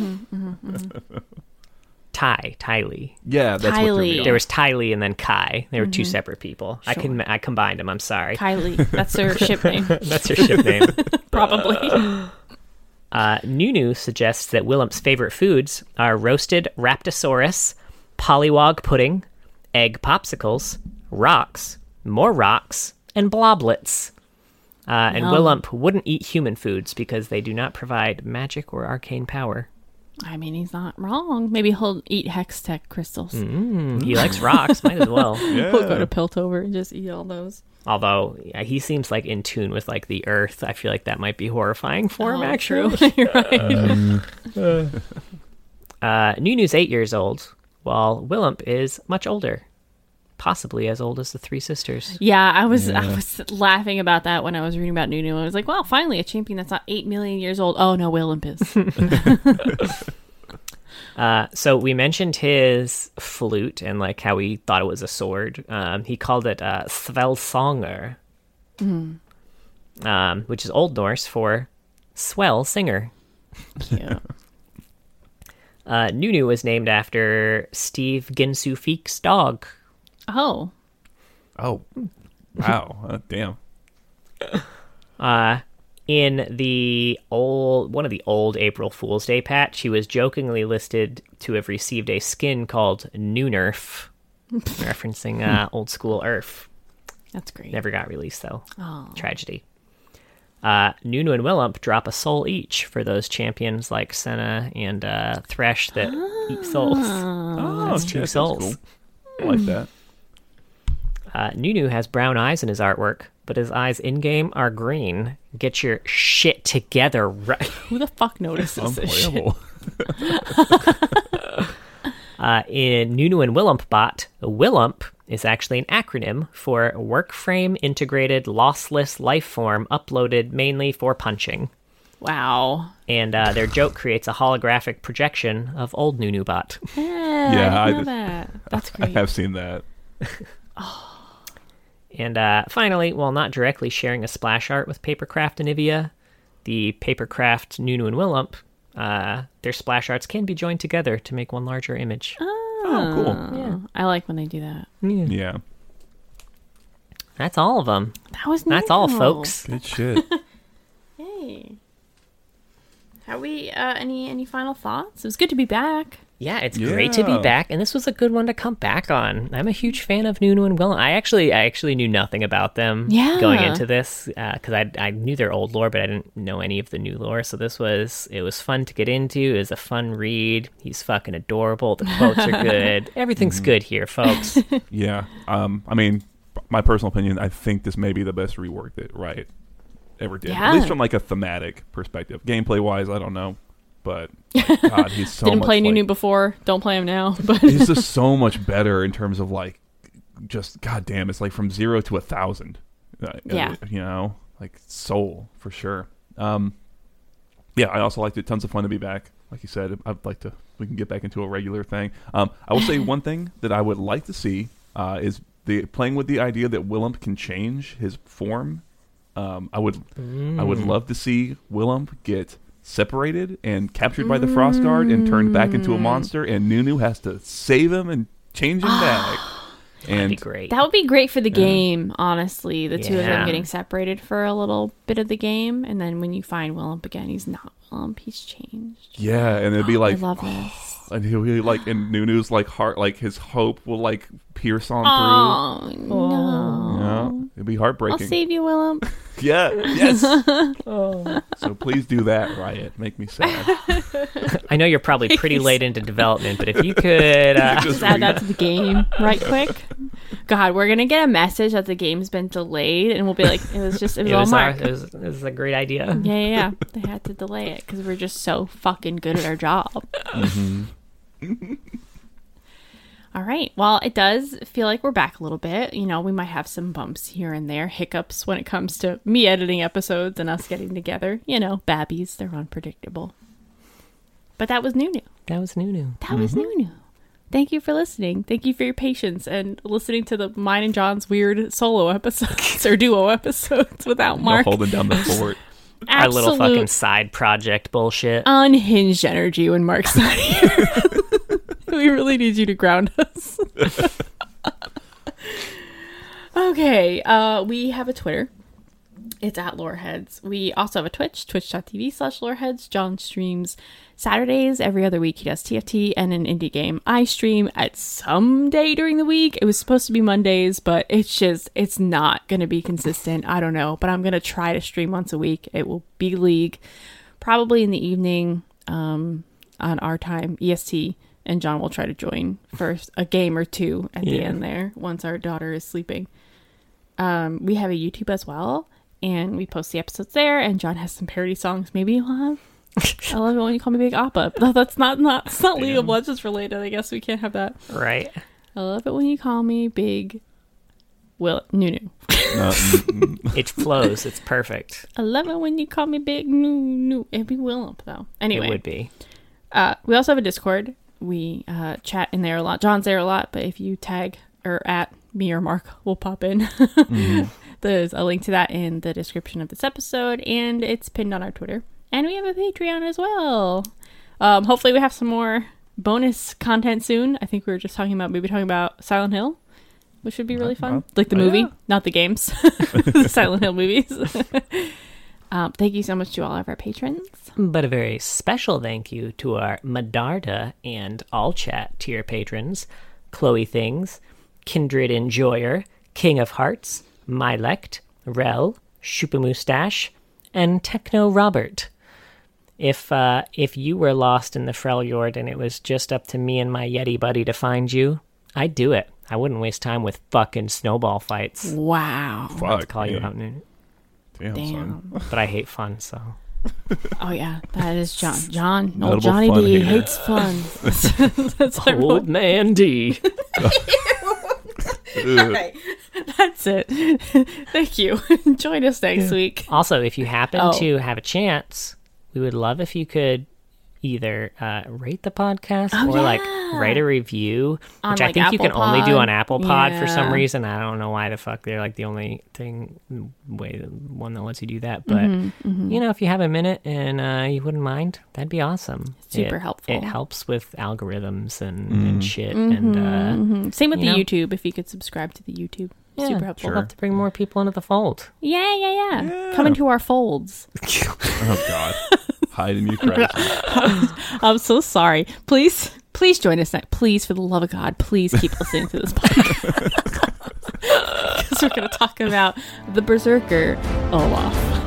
Ty, Tylee. Yeah. That's what threw me Kylie. There was Ty Lee and then Kai. They were two mm-hmm. separate people. I can I combined them. I'm sorry. Kylie. That's their (laughs) ship name, That's her ship name. probably. Uh, Nunu suggests that Willump's favorite foods are roasted Raptosaurus, pollywog pudding, egg popsicles, rocks, more rocks, and bloblets. Uh, and Yum. Willump wouldn't eat human foods because they do not provide magic or arcane power. I mean, he's not wrong. Maybe he'll eat Hextech crystals. Mm, he likes rocks, might as well. (laughs) Yeah. He'll go to Piltover and just eat all those. Although yeah, he seems like in tune with like the earth, I feel like that might be horrifying for him. Oh, Actually, true. (laughs) You're right. (laughs) uh, Nunu's eight years old, while Willump is much older, possibly as old as the three sisters. Yeah, I was I was laughing about that when I was reading about Nunu. I was like, "Wow, finally a champion that's not eight million years old." Oh no, Willump is. (laughs) Uh, so we mentioned his flute and like how he thought it was a sword. Um, he called it uh, Svelsonger, um, which is Old Norse for swell singer. yeah. Uh, Nunu was named after Steve Guinsoo Feak's dog. Oh, Oh. (laughs) Wow. Uh, damn. Uh, in the old one of the old April Fool's Day patch, he was jokingly listed to have received a skin called Noonerf, (laughs) referencing uh, old school Earth. That's great. Never got released though. Oh. Tragedy. Uh, Nunu and Willump drop a soul each for those champions like Senna and uh, Thresh that eat souls. Oh, That's two shit, souls. cool. I like that. Uh, Nunu has brown eyes in his artwork, but his eyes in game are green. Get your shit together, right? (laughs) Who the fuck notices this shit? Unplayable. (laughs) Uh, in Nunu and Willump bot, Willump is actually an acronym for Work Frame Integrated Lossless Lifeform uploaded mainly for punching. Wow. And uh, their joke creates a holographic projection of old Nunu bot. Yeah, Yeah, I I know just- that. That's great. I have seen that. (laughs) And uh, finally, while not directly sharing a splash art with Papercraft Anivia, the Papercraft Nunu and Willump, uh, their splash arts can be joined together to make one larger image. Oh, cool. Yeah, I like when they do that. Yeah. That's all of them. That was That's all, folks. (laughs) Good shit. Hey. Have we uh, any any final thoughts? It was good to be back. Yeah, it's great to be back, and this was a good one to come back on. I'm a huge fan of Nunu and Willump. I actually, I actually knew nothing about them Yeah. going into this because I, I knew their old lore, but I didn't know any of the new lore. So this was, it was fun to get into. It was a fun read. He's fucking adorable. The quotes are good. (laughs) Everything's good here, folks. (laughs) Yeah. Um. I mean, my personal opinion, I think this may be the best rework that Riot ever did. Yeah. At least from like a thematic perspective. Gameplay wise, I don't know, but (laughs) God, he's so Didn't much play like, Nunu before. Don't play him now. (laughs) But He's just so much better in terms of like, just God damn, it's like from zero to a thousand. Uh, Yeah. You know, like soul for sure. Um. Yeah, I also liked it. Tons of fun to be back. Like you said, I'd like to. We can get back into a regular thing. Um, I will say (laughs) one thing that I would like to see uh, is the playing with the idea that Willump can change his form. Um, I would, I would love to see Willump get separated and captured by the Frost Guard and turned back into a mm. monster, and Nunu has to save him and change him back. Ah, (sighs) That'd And be great. that would be great for the game, honestly. The two of them getting separated for a little bit of the game, and then when you find Willump again, he's not Willump. He's changed. yeah, and it'd be (gasps) like, I love (sighs) this. and he'll be like, and Nunu's like heart, like his hope will like pierce on Oh through. no! Yeah, it'd be heartbreaking. I'll save you, Willump. (laughs) Yeah, yes. (laughs) So please do that, Riot. Make me sad. (laughs) I know you're probably pretty late into development, but if you could, uh, Just Just add that to the game right quick. God, we're gonna get a message that the game's been delayed, and we'll be like, it was just it was it all was, our, Mark. it was, it was a great idea. Yeah, yeah, yeah. They had to delay it because we're just so fucking good at our job. All right. Well, it does feel like we're back a little bit. You know, we might have some bumps here and there, hiccups when it comes to me editing episodes and us getting together. You know, babbies, they're unpredictable. But that was new new. That was Nunu. That was mm-hmm. new new. Thank you for listening. Thank you for your patience and listening to the mine and John's weird solo episodes or duo episodes without Mark. No Mark. holding down the (laughs) fort. Our little Absolute fucking side project bullshit. unhinged energy when Mark's not here. (laughs) we really need you to ground us. okay, uh, we have a Twitter. It's at Loreheads. We also have a Twitch, twitch.tv slash Loreheads. John streams Saturdays. Every other week he does TFT and an indie game. I stream at some day during the week. It was supposed to be Mondays, but it's just, it's not going to be consistent. I don't know, but I'm going to try to stream once a week. It will be League, probably in the evening um, on our time, EST. And John will try to join for a game or two at the end there once our daughter is sleeping. Um, we have a YouTube as well, and we post the episodes there. And John has some parody songs. Maybe you'll have. (laughs) I love it when you call me Big Appa. (laughs) No, that's not not it's not League of Damn. Legends related. I guess we can't have that. Right. I love it when you call me Big Will Nunu. (laughs) It flows. It's perfect. I love it when you call me Big Nunu. It'd be Willump though. Anyway, It would be. Uh, we also have a Discord. We uh, chat in there a lot. John's there a lot, but if you tag or at me or Mark, we'll pop in. (laughs) There's a link to that in the description of this episode, and it's pinned on our Twitter. And we have a Patreon as well. Um, hopefully, we have some more bonus content soon. I think we were just talking about maybe talking about Silent Hill, which would be really fun, like the oh, movie, yeah. not the games. the (laughs) Silent Hill movies. (laughs) um, thank you so much to all of our patrons. But a very special thank you to our Medarda and All Chat tier patrons Chloe Things, Kindred Enjoyer, King of Hearts, Mylect, Rel, Schupa and Techno Robert. If uh, if you were lost in the Freljord and it was just up to me and my Yeti buddy to find you, I'd do it. I wouldn't waste time with fucking snowball fights. Wow. Fuck. Call you man. out, and- Damn, son. Damn. but I hate fun, so (laughs) Oh yeah, that is John. John, Notable old Johnny D hater. hates fun. (laughs) That's what I wrote. old man D. (laughs) All right, that's it. Thank you. Join us next week. Also, if you happen Oh. to have a chance, we would love if you could either uh, rate the podcast Oh, or like yeah. Write a review, On, which I like, think you can Apple only do on Apple Pod for some reason. I don't know why the fuck they're like the only thing way one that lets you do that. But Mm-hmm, you know, if you have a minute and uh, you wouldn't mind, that'd be awesome. Super It- helpful. It helps with algorithms and, and shit. And uh, Mhm. Same with You the know? YouTube. If you could subscribe to the YouTube, yeah, super helpful. We'll have to bring more people into the fold. Yeah, yeah, yeah, yeah. Come into our folds. (laughs) (laughs) Oh God. Hide in you, Christ. (laughs) I'm so sorry. Please, please join us next. Please, for the love of God, please keep listening to this podcast (laughs) (laughs) because we're going to talk about the Berserker Olaf.